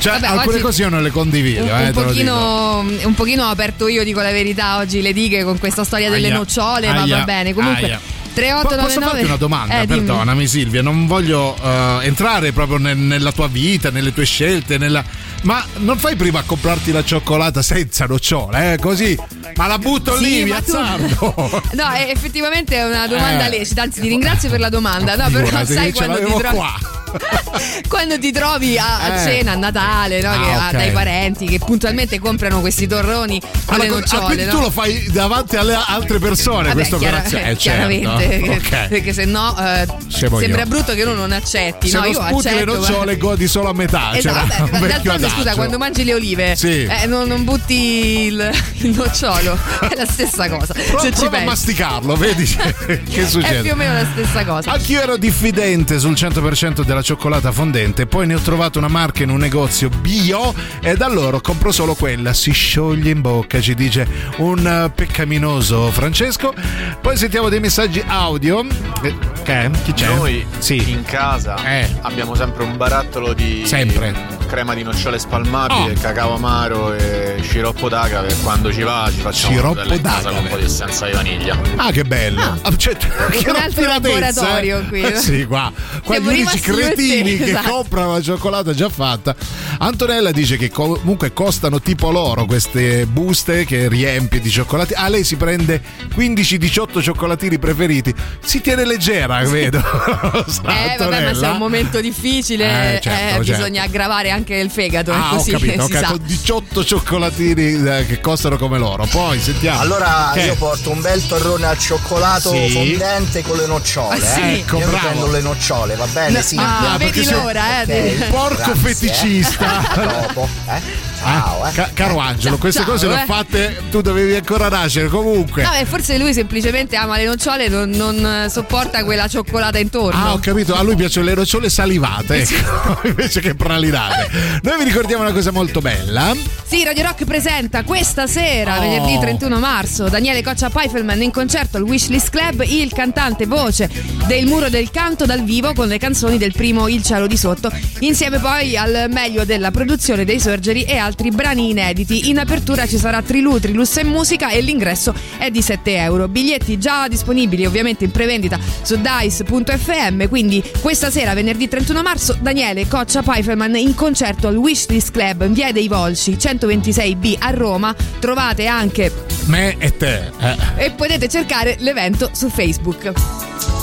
cioè, Vabbè, alcune cose io non le condivido, Un, eh, un pochino, un pochino ho aperto io, dico la verità, oggi le dighe con questa storia delle Aia, nocciole, ma aia, va bene. Comunque, aia. 3899 Posso farti una domanda? Eh. Perdonami Silvia, non voglio eh, entrare proprio nel- nella tua vita, nelle tue scelte, nella... ma non fai prima a comprarti la cioccolata senza nocciole, eh? Così, ma la butto Sì, lì, ma tu- piazzardo. No, è- effettivamente è una domanda Eh. lecita, anzi ti ringrazio per la domanda. No, però sai quando ti, trovi, qua. quando ti trovi a, a Eh. cena, a Natale, no, Ah, che- ok. dai parenti che puntualmente comprano questi torroni con Ah, le ma- ah, nocciole. quindi no? tu lo fai davanti alle altre persone Vabbè, questa chiara- operazione? Eh, chiaramente, certo. che- Ok. perché se no eh, sembra io. brutto che uno non accetti. Se no, io sputi le accetto. ma- nocciole godi solo a metà. Esatto, C'era vabbè, d'altronde scusa, quando mangi le olive Sì. eh, non, non butti il, il nocciolo, è la stessa cosa. Pro- se prova a masticarlo, vedi che È succede. più o meno la stessa cosa. Anch'io ero diffidente sul 100% della cioccolata fondente, poi ne ho trovato una marca in un negozio bio e da allora compro solo quella. Si scioglie in bocca, ci dice un eh, peccaminoso Francesco. Poi sentiamo dei messaggi audio. Eh, Che? è? Chi c'è? Noi Sì. in casa Eh. abbiamo sempre un barattolo di Sempre. crema di nocciole spalmabile, Oh. cacao amaro e sciroppo d'agave. Quando ci va ci facciamo Sciroppo casa con un po' di essenza di vaniglia. Ah, che bello! Ah, cioè, che Un altro laboratorio eh. qui. Sì, qua. Qua gli unici cretini che esatto. comprano la cioccolata già fatta. Antonella dice che comunque costano tipo loro queste buste che riempie di cioccolati. Ah, lei si prende 15-18 cioccolatini preferiti. Si tiene leggera, vedo. Eh, vabbè, ma se è un momento difficile, Eh, certo, eh, certo. bisogna aggravare anche il fegato. Ah, ho così capito, si ok, sa. con 18 cioccolatini eh, che costano come loro. Poi sentiamo. Allora Che? io porto un bel torrone al cioccolato Sì. fondente con le nocciole. Ah, sì. eh. Ecco, io bravo. prendo le nocciole, va bene? No, sì. ah, andiamo. vedi l'ora, eh, Porco grazie, eh. feticista. Dopo, eh. Ciao, eh. Ca- caro Angelo, queste Ciao, cose le eh. ho fatte, tu dovevi ancora nascere comunque. No, beh, forse lui semplicemente ama le nocciole e non, non, eh, sopporta quella cioccolata intorno. Ah, ho capito. A lui piacciono le nocciole salivate, invece che pralinate. Noi vi ricordiamo una cosa molto bella. Sì, Radio Rock presenta questa sera, Oh. venerdì 31 marzo, Daniele Coccia Pfeifferman in concerto al Wishlist Club, il cantante voce del Muro del Canto dal vivo con le canzoni del primo Il cielo di sotto, insieme poi al meglio della produzione dei Surgery e altri brani inediti. In apertura ci sarà Trilu, Trilus e Musica e l'ingresso è di 7 euro. Biglietti già disponibili ovviamente in prevendita su dice.fm, quindi questa sera, venerdì 31 marzo, Daniele Coccia Pfeifferman in concerto al Wishlist Club in via dei Volsci 126B a Roma. Trovate anche Me e te. eh. e potete cercare l'evento su Facebook.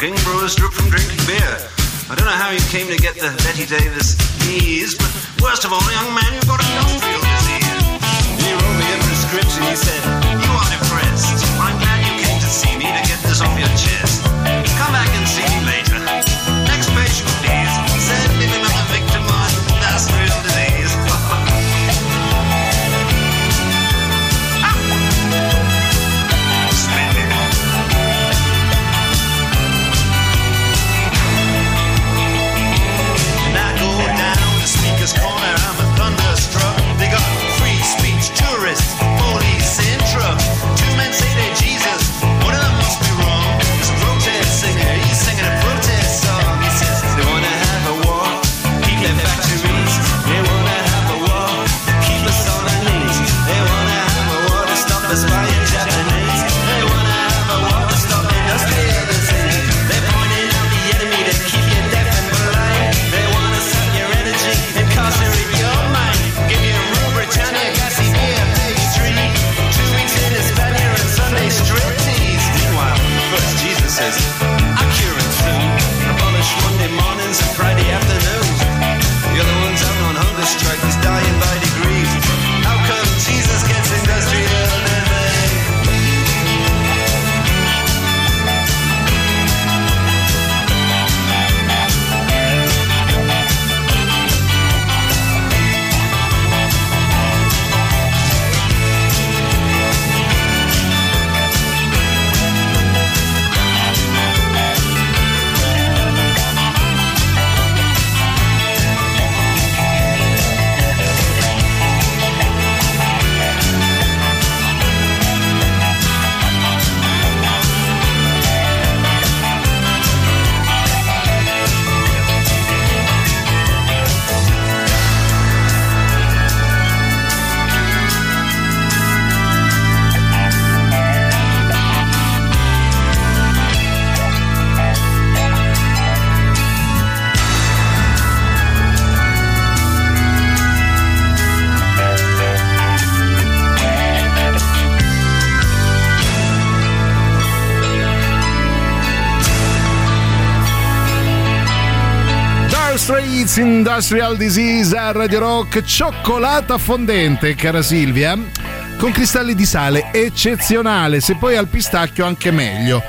Smoking, brewers drip from drinking beer. I don't know how you came to get the Betty Davis knees, but worst of all, young man, you've got a Straits Industrial Disease a Radio Rock, cioccolata fondente, cara Silvia, con cristalli di sale eccezionale, se poi al pistacchio anche meglio.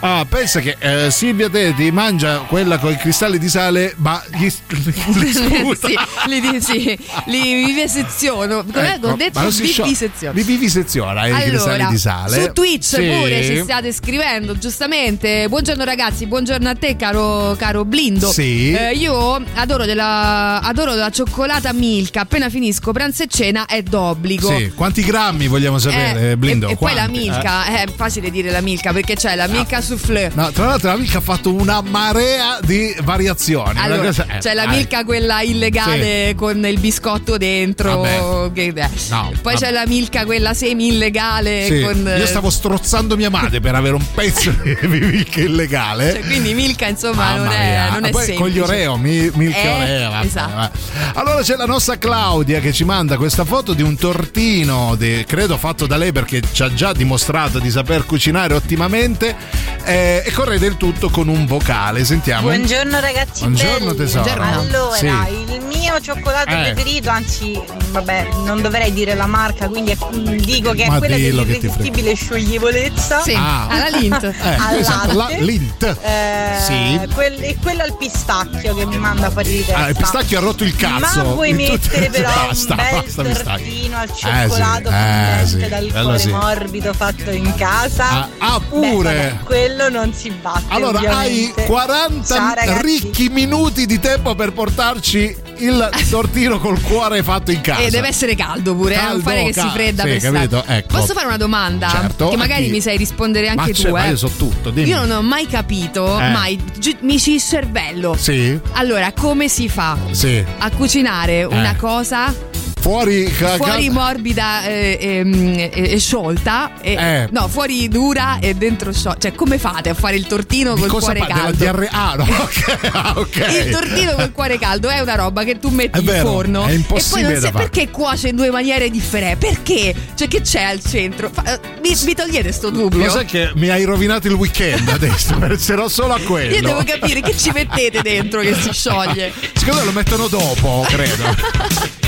Ah, pensa che eh, Silvia Teti mangia quella con i cristalli di sale, ma gli, sputa. sì, li, di- sì, li viviseziono. Come Ecco, ho detto? Vivisezione. Li viviseziona i cristalli di sale. Su Twitch Sì. pure ci state scrivendo, giustamente. Buongiorno ragazzi, buongiorno a te, caro, caro Blindo. Sì. Eh, io adoro della, adoro la cioccolata Milka. Appena finisco pranzo e cena è d'obbligo. Sì, quanti grammi vogliamo sapere, Eh, Blindo? e, e poi la Milka, eh? è facile dire la Milka perché c'è la Milka soufflé. No, tra l'altro la Milka ha fatto una marea di variazioni. Allora, cosa- eh, c'è la. Milka quella illegale con il biscotto dentro. Vabbè. che- eh. No, Poi vabbè. c'è la Milka quella semi illegale Sì, con Io stavo strozzando mia madre per avere un pezzo di Milka illegale. Cioè, quindi Milka insomma non Mamma è, non è Ah, poi semplice. con gli Oreo, mi, Milka Eh, Oreo. vabbè, esatto. vabbè. Allora c'è la nostra Claudia che ci manda questa foto di un tortino, di- credo fatto da lei perché ci ha già dimostrato di saper cucinare ottimamente eh, e correde il tutto con un vocale. Sentiamo. Buongiorno ragazzi Buongiorno, belli. tesoro. Allora, Sì. il mio cioccolato Eh. preferito, anzi, vabbè, non dovrei dire la marca, quindi è- mm, dico che è Ma quella che ti dell'irresistibile scioglievolezza. Sì, Ah. alla Lint. Eh, Al esatto, la. Lint. Eh, Sì. quel- e quello al pistacchio che mi manda fuori di testa. Ah, il pistacchio ha rotto il cazzo. Ma tutte- mettere però basta, un bel basta tortino al Eh, sì, cioccolato eh, sì, dal quello cuore sì. morbido fatto in casa? Ah, ah, Beh, pure. vabbè, quello non si batte. Allora hai ovviamente. 40 Ciao, ricchi minuti di tempo per portarci il tortino col cuore fatto in casa. E deve essere caldo pure, eh, non Caldo, fare che si fredda sì, per capito? Ecco. Posso fare una domanda? Certo, Che magari mi sai rispondere anche tu, ma eh. io so tutto, dimmi. Io non ho mai capito, Eh. mai, gi- mi ci il cervello. Sì, Allora, come si fa sì. a cucinare una cosa fuori, ca- Fuori morbida e, e- e- e sciolta, e- Eh. no, fuori dura e dentro sciolta. Cioè, come fate a fare il tortino col cosa cuore fa? Caldo? diarrea? Ah, no, ok. ah, ok. Il tortino col cuore caldo è una roba che tu metti È vero, in forno è e poi non sai perché cuoce in due maniere differenti. Perché? Cioè, che c'è al centro? Fa- eh, mi, mi togliete sto dubbio? Lo sai che mi hai rovinato il weekend adesso, penserò solo a quello. Io devo capire che ci mettete dentro che si scioglie. Secondo me lo mettono dopo, credo.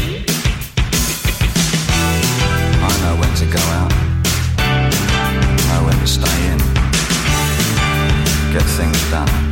Get things done.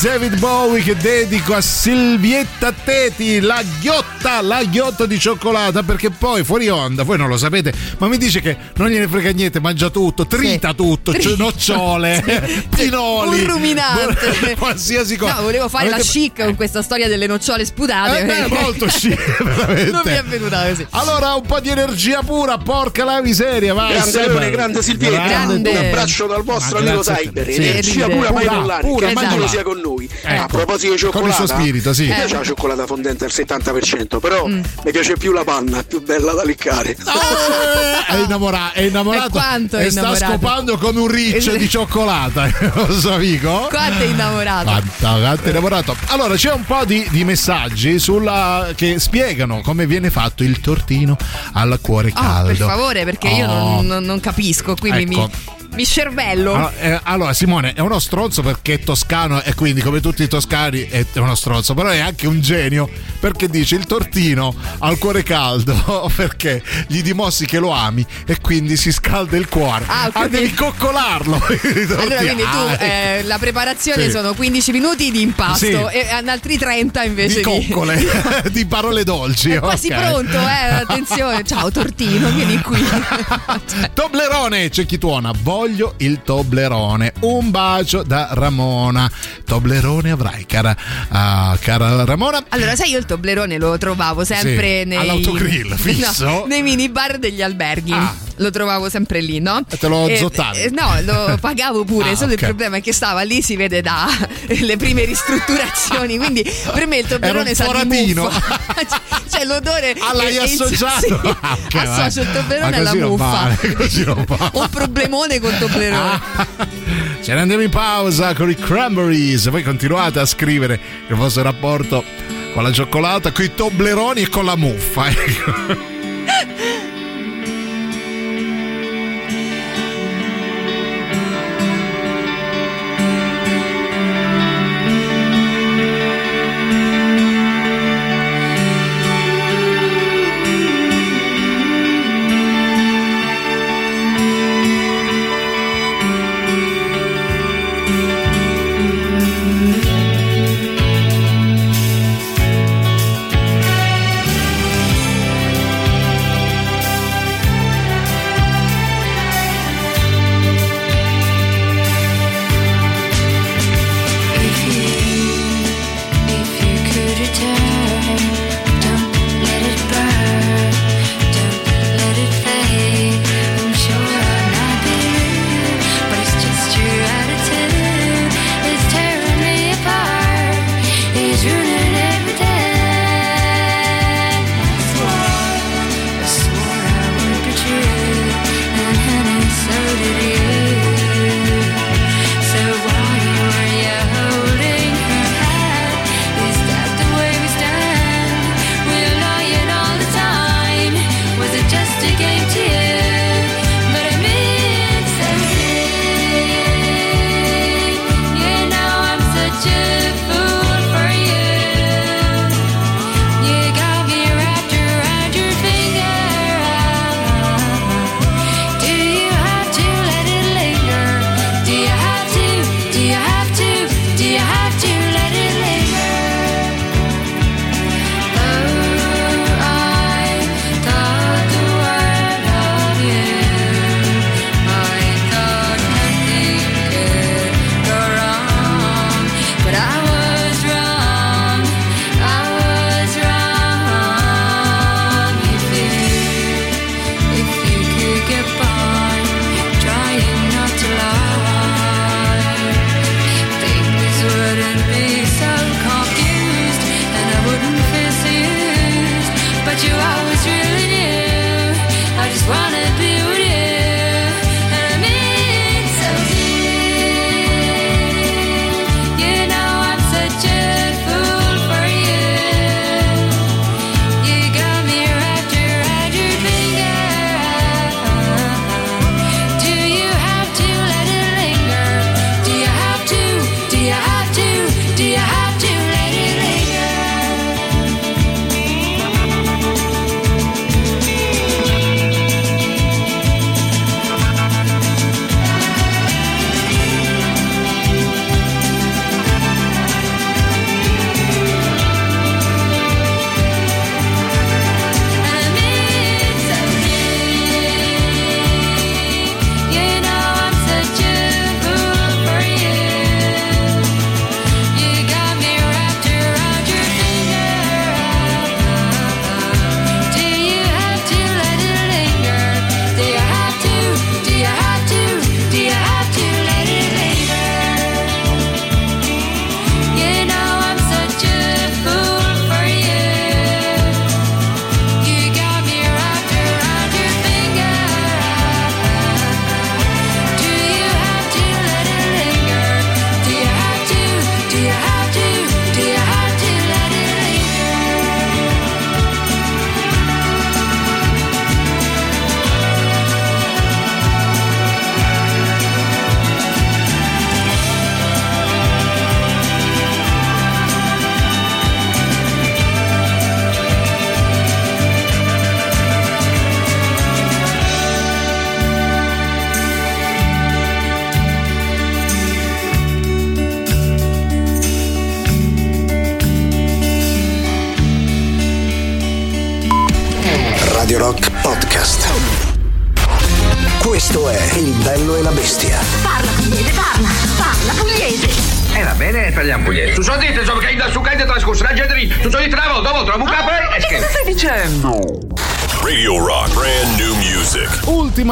David Bowie che dedico a Silvietta Teti, la ghiotta, la ghiotta di cioccolata, perché poi fuori onda, voi non lo sapete, ma mi dice che non gliene frega niente, mangia tutto, trita tutto, Trita. cioè nocciole, pinoli, Un ruminante. qualsiasi cosa. No, volevo fare la Avete- chic con questa storia delle nocciole sputate. Eh beh, molto chic, veramente. Non mi è venuta così. Allora, un po' di energia pura, porca la miseria, vai. Grande. Leone, grande Silvietta, Grande. un abbraccio dal vostro Ma amico. Cyber, Sì. energia pura mai Pura, pura, che mai Angelo mollare. sia con noi. Ecco, a proposito di con il cioccolata, suo spirito, sì. Eh. la cioccolata fondente al 70%, però mi piace più la panna, è più bella da leccare. È innamorato, è innamorato E è e sta scopando come un riccio di cioccolata, lo so amico? Quanto è innamorato? Quanto, quanto è innamorato. Allora, c'è un po' di, di messaggi sulla, che spiegano come viene fatto il tortino al cuore Oh, caldo. per favore, perché io Oh. non, non- non capisco, quindi Ecco. mi. Mi cervello. Allora, eh, allora, Simone è uno stronzo perché è toscano e quindi come tutti i toscani è uno stronzo, però è anche un genio perché dice il tortino ha il cuore caldo perché gli dimostri che lo ami e quindi si scalda il cuore. Ah, Ah, devi coccolarlo. Allora, quindi tu Ah, eh, la preparazione Sì. sono 15 minuti di impasto Sì. e altri 30 invece di coccole, di parole dolci. È quasi ok. pronto, eh, attenzione. Ciao Tortino, vieni qui. Toblerone, c'è chi tuona. Voglio il Toblerone. Un bacio da Ramona. Toblerone avrai, cara, ah, cara Ramona. Allora, sai, io il Toblerone lo trovavo sempre Sì, nei all'autogrill, fisso? No, nei minibar degli alberghi. Lo trovavo sempre lì, no? E te lo Eh, zottavi? eh, no, lo pagavo pure. Ah, solo ok. il problema è che stava lì, si vede da le prime ristrutturazioni. Quindi per me il Toblerone sa di muffa. Cioè l'odore. Ah, l'hai associato? sì, Ah, ok, associo il. Toblerone Ma alla muffa. vale, così non vale. Un problemone con Toblerone. Ce ne andiamo in pausa con i Cranberries. Voi continuate a scrivere il vostro rapporto con la cioccolata, con i Tobleroni e con la muffa.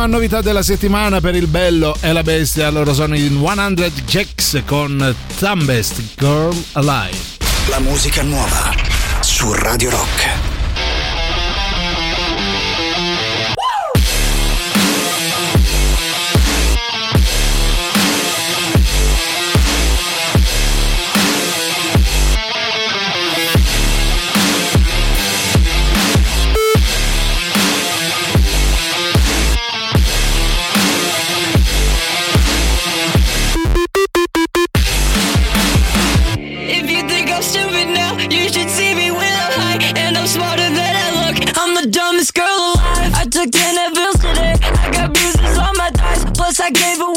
Novità della settimana per il bello e la bestia. Loro sono in 100 Jacks con Thumbest Girl Alive. La musica nuova su Radio Rock. You should see me when I'm high. And I'm smarter than I look. I'm the dumbest girl alive. I took 10 Advils today. I got bruises on my thighs. Plus, I gave away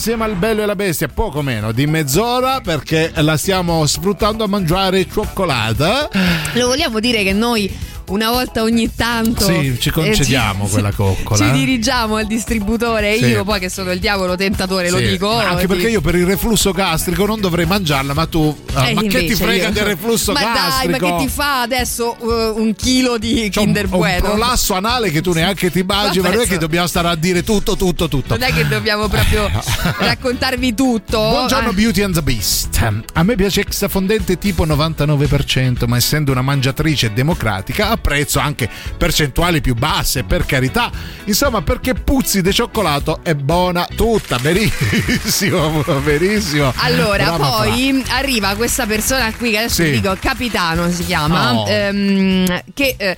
insieme al bello e la bestia, poco meno di mezz'ora perché la stiamo sfruttando a mangiare cioccolata. Lo vogliamo dire che noi una volta ogni tanto Sì, ci concediamo eh, ci- quella coccola. Ci dirigiamo al distributore Sì. io poi che sono il diavolo tentatore, lo Sì, dico. ma Anche ti- perché io per il reflusso gastrico non dovrei mangiarla, ma tu. ah, Eh, ma che ti frega io- del reflusso ma gastrico? dai, ma che ti fa adesso uh, un chilo di Kinder Ho un Bueno? prolasso anale che tu neanche ti mangi, ma Vabbè, non è che dobbiamo stare a dire tutto, tutto, tutto. Non è che dobbiamo proprio raccontarvi tutto. Buongiorno Eh, Beauty and the Beast. A me piace extra fondente tipo 99%, ma essendo una mangiatrice democratica apprezzo anche percentuali più basse, per carità. Insomma, perché puzzi di cioccolato è buona tutta, verissimo, verissimo. Allora, Brava Fra. poi arriva questa persona qui che adesso Sì. dico, capitano si chiama, Oh. ehm, che eh,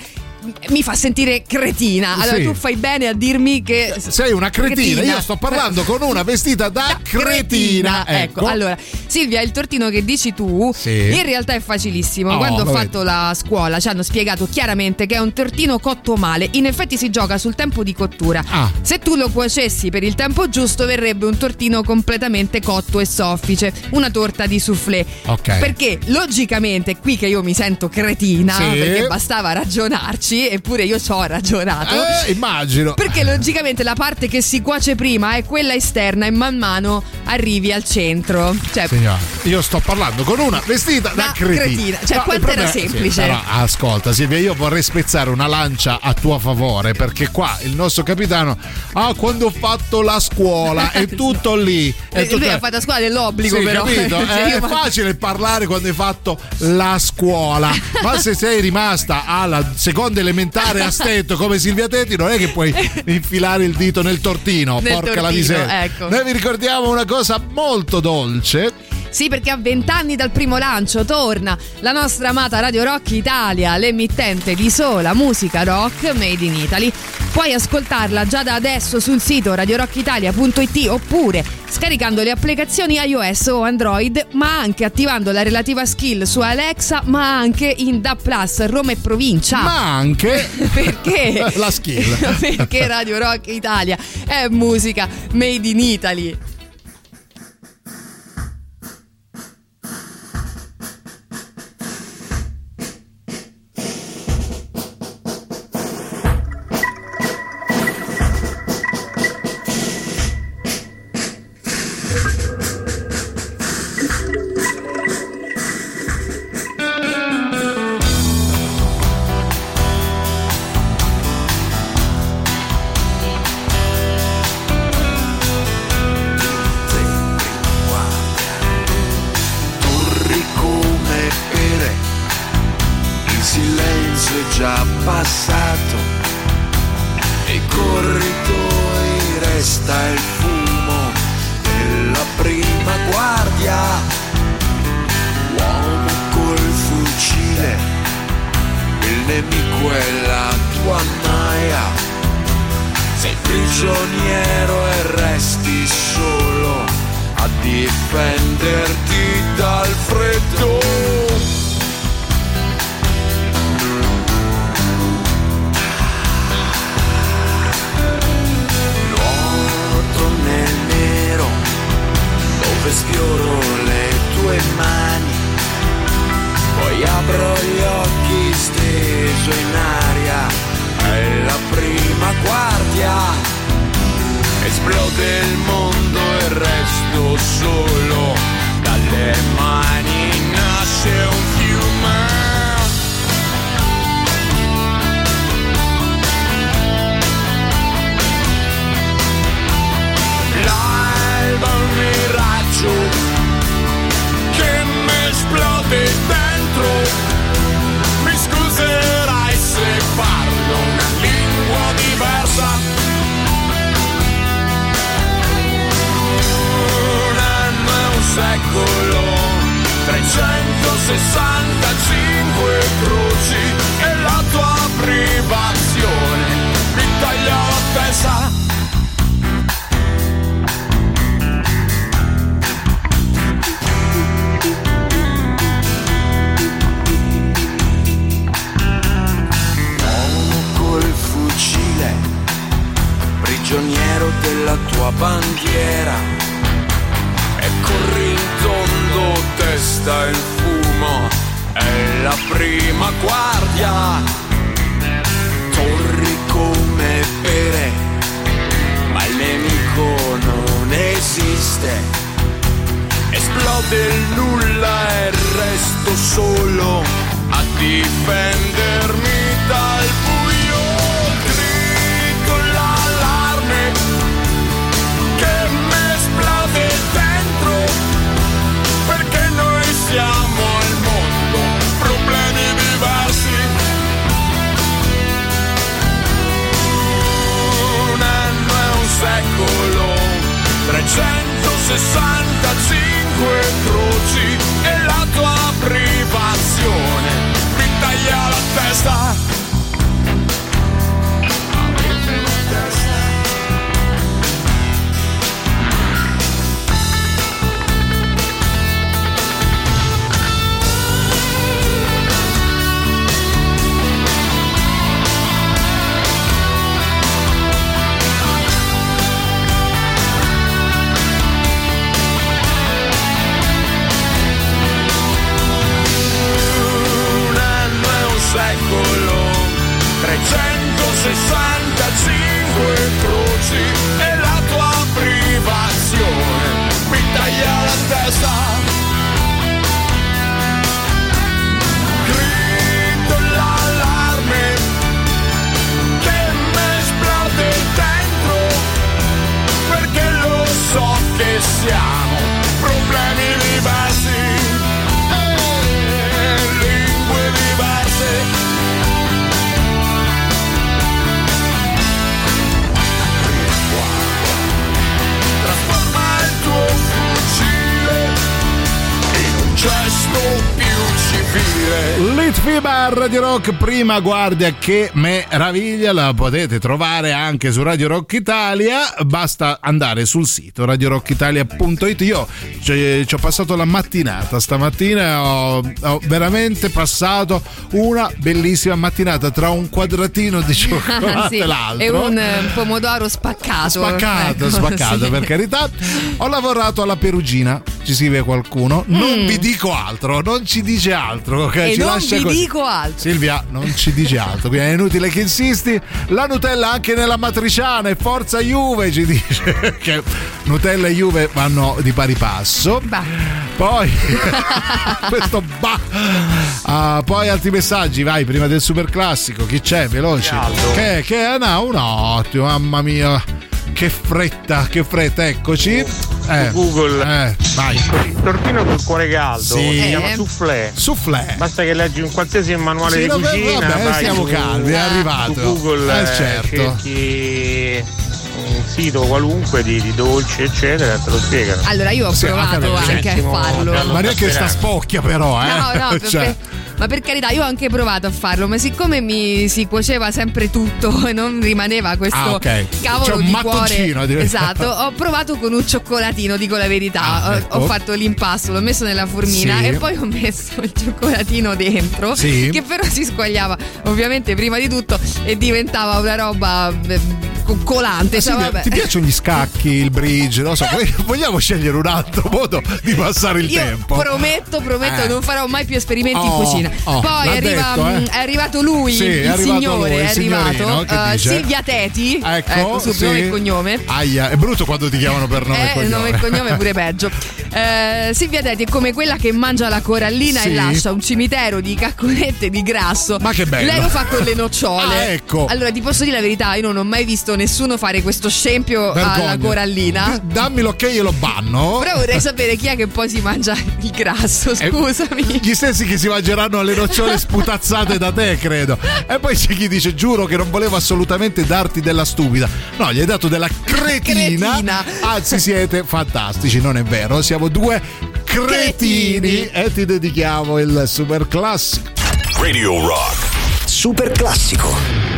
mi fa sentire cretina. Allora, Sì. tu fai bene a dirmi che Sei una cretina, io sto parlando con una vestita da, cretina. Ecco. allora Silvia, il tortino che dici tu Sì. in realtà è facilissimo. Oh, Quando ho fatto la scuola ci hanno spiegato chiaramente che è un tortino cotto male. In effetti si gioca sul tempo di cottura. Ah. Se tu lo cuocessi per il tempo giusto verrebbe un tortino completamente cotto e soffice, una torta di soufflé. Ok. Perché logicamente qui che io mi sento cretina, Sì. perché bastava ragionarci, eppure io ci ho ragionato. Eh, immagino. Perché logicamente la parte che si cuoce prima è quella esterna e man mano arrivi al centro. Cioè, Signora, io sto parlando con una vestita da, Da cretina. cretina. Cioè, il quanto era semplice. Sì, però, ascolta, Silvia, io vorrei spezzare una lancia a tuo favore perché qua il nostro capitano, ah, quando ho fatto la scuola, è tutto lì. È lui tutto- ha fatto la scuola dell'obbligo, Sì, però. capito? Cioè, è io- facile parlare quando hai fatto la scuola, ma se sei rimasta alla seconda elementare a stento come Silvia Tetti, non è che puoi infilare il dito nel tortino. Nel porca la tortino, miseria. ecco. Noi vi ricordiamo una cosa molto dolce. Sì, perché a vent'anni dal primo lancio torna la nostra amata Radio Rock Italia, l'emittente di sola musica rock made in Italy. Puoi ascoltarla già da adesso sul sito radiorockitalia.it oppure scaricando le applicazioni iOS o Android, ma anche attivando la relativa skill su Alexa, ma anche in DA Plus Roma e provincia. Ma anche perché? la skill. perché Radio Rock Italia è musica made in Italy. Testa in fumo, è la prima guardia, torri come pere, ma il nemico non esiste. Esplode il nulla e resto solo a difendermi dal buio. 365 croci e la tua privazione mi taglia la testa. 365 croci e la tua privazione mi taglia la testa. Grido l'allarme che mi esplode dentro civile. Litfiba Radio Rock, prima guardia che meraviglia, la potete trovare anche su Radio Rock Italia, basta andare sul sito radiorockitalia.it. Io ci, ci ho passato la mattinata stamattina, ho, ho veramente passato una bellissima mattinata tra un quadratino di cioccolato Sì, e l'altro. e un eh, pomodoro spaccato. Spaccato, Ecco, spaccato sì. per carità. Ho lavorato alla Perugina, ci scrive qualcuno. Non Mm. vi dico altro, non ci dice altro. Ok? E ci non lascia vi così. dico altro. Silvia, non ci dice altro, quindi è inutile che insisti. La Nutella anche nella matriciana e forza Juve ci dice che Nutella e Juve vanno di pari passo. Poi questo bah. Ah, poi altri messaggi, vai prima del super classico. Chi c'è? Veloci. Che che no, un attimo, mamma mia. Che fretta, che fretta, eccoci. Eh, Google. Eh, vai. Il tortino col cuore caldo Sì. si chiama soufflé. Soufflé. Basta che leggi un qualsiasi manuale Sì, di vabbè, cucina. vabbè, vai siamo su- calmi, è arrivato. Su Google Eh, eh, certo. cerchi un sito qualunque di, di dolci, eccetera, te lo spiegano. Allora io ho Sì, provato anche anche a farlo. Ma neanche sta spocchia però, eh. No, no, per- Cioè, per- Ma per carità, io ho anche provato a farlo, ma siccome mi si cuoceva sempre tutto e non rimaneva questo Ah, ok. cavolo C'è un di cuore. Esatto, ho provato con un cioccolatino, dico la verità. Ah, Ho- ecco. Ho fatto l'impasto, l'ho messo nella formina Sì. e poi ho messo il cioccolatino dentro, Sì. che però si squagliava ovviamente prima di tutto e diventava una roba coccolante. Ah, sì, cioè, ti- piacciono gli scacchi, il bridge? Non lo so, vogliamo scegliere un altro modo di passare il Io tempo. prometto, prometto, Eh. non farò mai più esperimenti Oh, in cucina. oh, Poi arriva- detto, eh. mh, è arrivato lui, Sì, il arrivato signore, lui, il è arrivato. eh, dice? Silvia Teti, Ecco, su sì. nome e cognome. Aia, è brutto quando ti chiamano per nome e Eh, cognome. nome e cognome è pure peggio. Eh, Silvia Teti è come quella che mangia la corallina Sì. e lascia un cimitero di caccolette di grasso. Ma che bello. Lei lo fa con le nocciole. Ah, ecco. Allora, ti posso dire la verità, io non ho mai visto nessuno fare questo scempio alla Vergogna. corallina. D- dammi l'ok e lo banno. Però vorrei sapere chi è che poi si mangia il grasso, Eh, scusami. Gli stessi che si mangeranno le nocciole sputazzate da te, credo. E poi c'è chi dice: Giuro che non volevo assolutamente darti della stupida. No, gli hai dato della cretina. Cretina. Anzi, siete fantastici, non è vero? Siamo due cretini. Cretini. E ti dedichiamo il super classico. Radio Rock. Super classico.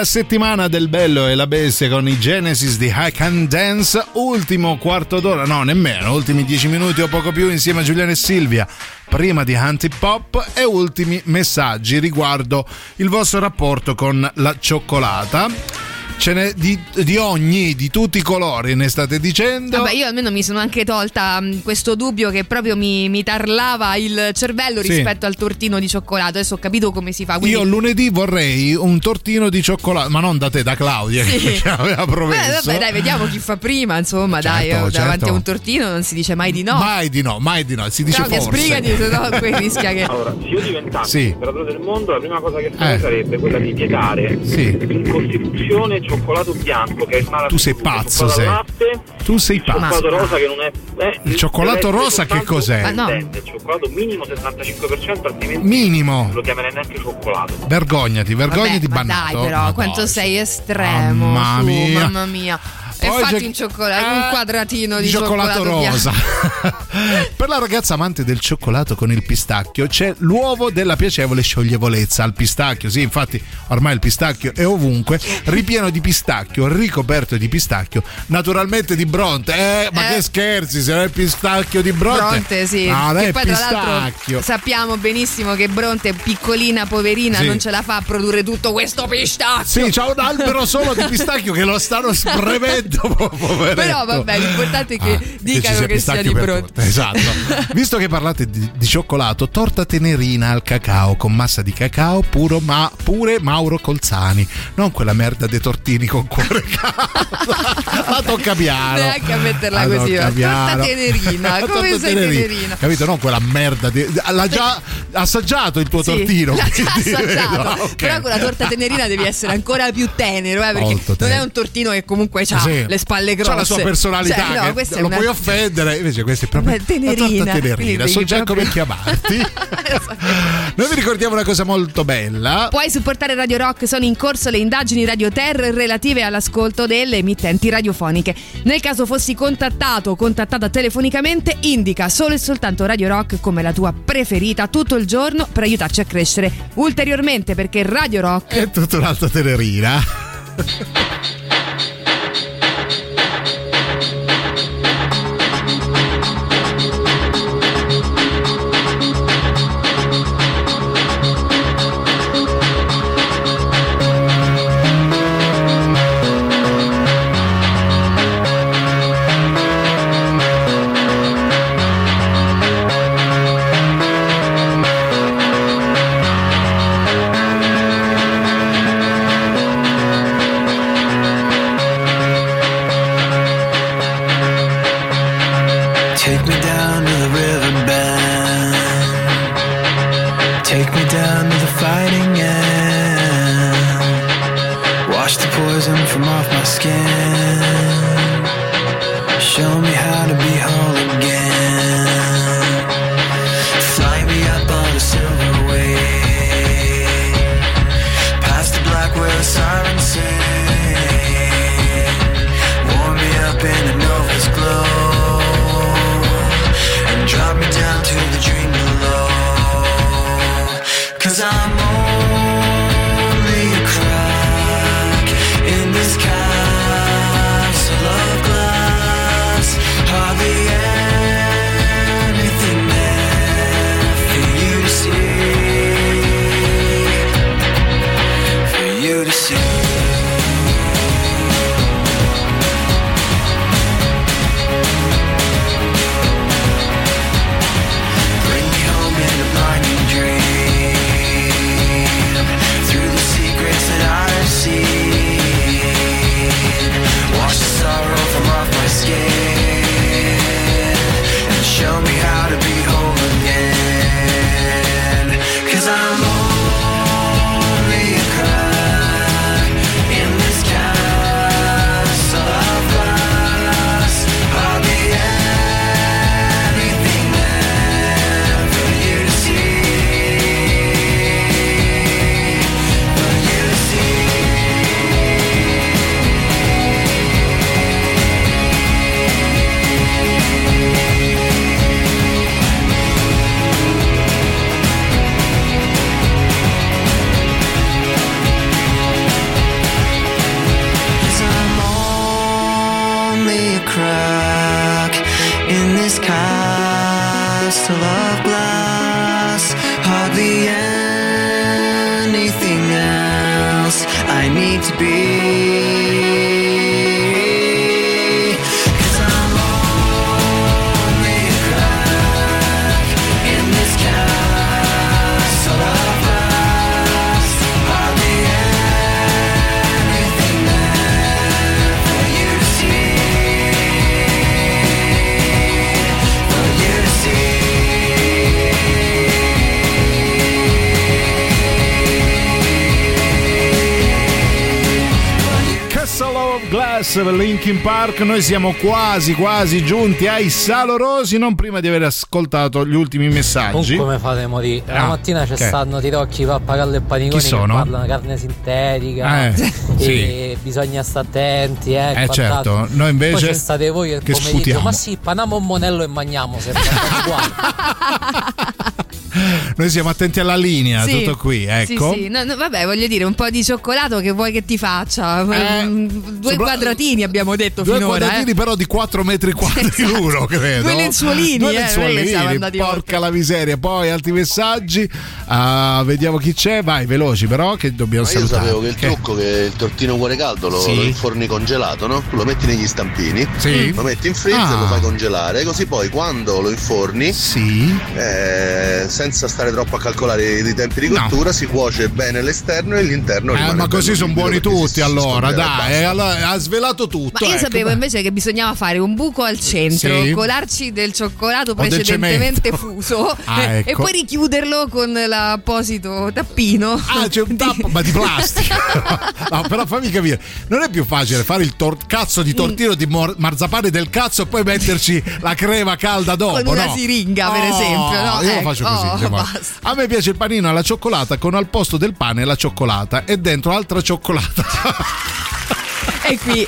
Della settimana del Bello e la Bestia con i Genesis di I Can Dance. Ultimo quarto d'ora, no, nemmeno, ultimi dieci minuti o poco più insieme a Giuliano e Silvia. Prima di Hunty Pop e ultimi messaggi riguardo il vostro rapporto con la cioccolata. Ce n'è di, di ogni, di tutti i colori, ne state dicendo. Vabbè, io almeno mi sono anche tolta mh, questo dubbio che proprio mi, mi tarlava il cervello Sì. rispetto al tortino di cioccolato. Adesso ho capito come si fa. Quindi... Io lunedì vorrei un tortino di cioccolato, ma non da te, da Claudia, Sì. che aveva Beh, promesso. vabbè, dai, vediamo chi fa prima. Insomma, dai, Certo, eh, davanti certo. a un tortino non si dice mai di no. Mai di no, mai di no, si dice Claudia, forse. sbrigati, se no poi rischia che. Allora, se io diventassi Sì. imperatore del mondo, la prima cosa che farei Eh. sarebbe quella di vietare Sì. in Costituzione cioccolato bianco, che è una Tu sei pazzo, sei. latte, Tu sei il cioccolato pazzo. rosa che non è... eh, Il cioccolato rosa che cos'è? Ah, no. Il cioccolato minimo 75%, altrimenti Minimo. non lo chiamerei neanche cioccolato. Vergognati, vergognati Vabbè, ma bannato. dai, però, Ma quanto no, sei estremo. Mamma su, mia. mamma mia. E Poi fatti un, cioccolato, un quadratino di, cioccolato, bianco. rosa. per la ragazza amante del cioccolato con il pistacchio c'è l'uovo della piacevole scioglievolezza al pistacchio. Sì, infatti ormai il pistacchio è ovunque, ripieno di pistacchio, ricoperto di pistacchio, naturalmente di Bronte. Eh, ma Eh. che scherzi, se non è il pistacchio di Bronte. Bronte, sì. Non che poi tra l'altro pistacchio. sappiamo benissimo che Bronte, piccolina, poverina, Sì. non ce la fa a produrre tutto questo pistacchio. Sì, c'ha un albero solo di pistacchio che lo stanno spremendo, po- poveretto. Però vabbè, l'importante è che Ah, dicano che, sia di tutte, Esatto. Visto che parlate di, di cioccolato, torta tenerina al cacao con massa di cacao puro, ma pure Mauro Colzani, non quella merda dei tortini con cuore caldo. La tocca piano. Neanche a metterla La così. tocca Torta piano. tenerina, come torta sei tenerina? Capito? Non quella merda. Di, l'ha già assaggiato il tuo Sì, tortino. l'ha già assaggiato. no, ok. Però con la torta tenerina devi essere ancora più tenero, eh, perché Molto non tenero. è un tortino che comunque ha Sì. Le spalle grosse. C'ha la sua personalità, Cioè, no, lo una- puoi offendere, invece questa è proprio Una tenerina, quindi tenerina. So già proprio- come chiamarti. Noi vi ricordiamo una cosa molto bella. Puoi supportare Radio Rock, sono in corso le indagini Radio Terra relative all'ascolto delle emittenti radiofoniche. Nel caso fossi contattato o contattata telefonicamente, indica solo e soltanto Radio Rock come la tua preferita tutto il giorno per aiutarci a crescere ulteriormente perché Radio Rock È tutta un'altra tenerina. Linkin Park, noi siamo quasi quasi giunti ai salorosi, non prima di aver ascoltato gli ultimi messaggi. Comunque mi fate morire. La Ah, mattina ci che? stanno tirocchi, pappagallo e paniconi Chi sono? che parlano carne sintetica. Eh, e bisogna stare attenti, eh. Eh, certo, noi invece Poi state voi che pomeriggio. sputiamo. Ma sì, paniamo un monello e mangiamo sempre uguali. Noi siamo attenti alla linea, Sì. tutto qui, ecco. Sì, sì. No, no, vabbè, voglio dire, un po' di cioccolato che vuoi che ti faccia? Mm, Due sopra- quadratini abbiamo detto Due finora. quadratini eh. però di 4 metri quadri l'uno, credo. Due lenzuolini, Due eh, lenzuolini, siamo andati porca la miseria. Poi altri messaggi. Ah, vediamo chi c'è. Vai, veloci però che dobbiamo Ma io salutare. sapevo che il trucco che il tortino cuore caldo lo, Sì. lo inforni congelato, no? Lo metti negli stampini, Sì. lo metti in freezer Ah. e lo fai congelare, così poi quando lo inforni, eh, senza stare troppo a calcolare i tempi di cottura, si cuoce bene l'esterno e l'interno Eh, rimane ma così sono buoni tutti allora, dai, eh, allora, ha svelato tutto. Ma io ecco, sapevo dai. invece che bisognava fare un buco al centro, Sì. colarci del cioccolato precedentemente fuso Ah, e- ecco. e poi richiuderlo con l'apposito tappino. Ah, c'è un tappo, ma di plastica. no, però fammi capire, non è più facile fare il tor- cazzo di tortino di mor- marzapane del cazzo e poi metterci la crema calda dopo, Con una no? siringa, per Oh, esempio, no? Io lo Ecco, faccio così. oh. A me piace il panino alla cioccolata con al posto del pane la cioccolata e dentro altra cioccolata. E qui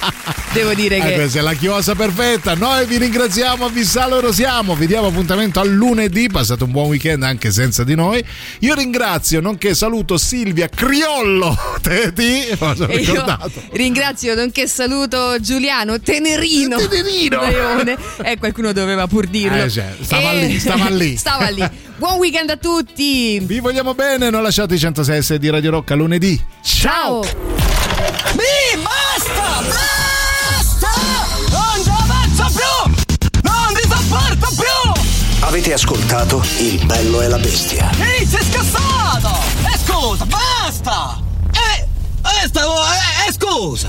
devo dire Eh, che questa è la chiosa perfetta. Noi vi ringraziamo, vi salorosiamo. Vi diamo appuntamento a lunedì. Passate un buon weekend anche senza di noi. Io ringrazio, nonché saluto Silvia Criollo. Te ti me lo sono E io ricordato. ringrazio nonché saluto Giuliano Tenerino, Tenerino. Leone. Eh, qualcuno doveva pur dirlo. Eh, cioè, stava E- lì, stava lì. stava lì. Buon weekend a tutti. Vi vogliamo bene, non lasciate i 106 di Radio Rock a lunedì. Ciao. Mi basta! Basta! Non ci avanzo più! Non vi sopporto più! Avete ascoltato Il bello e la bestia. Ehi, sei scassato! E scusa, basta! Eh, eh, stavo, eh, eh, scusa!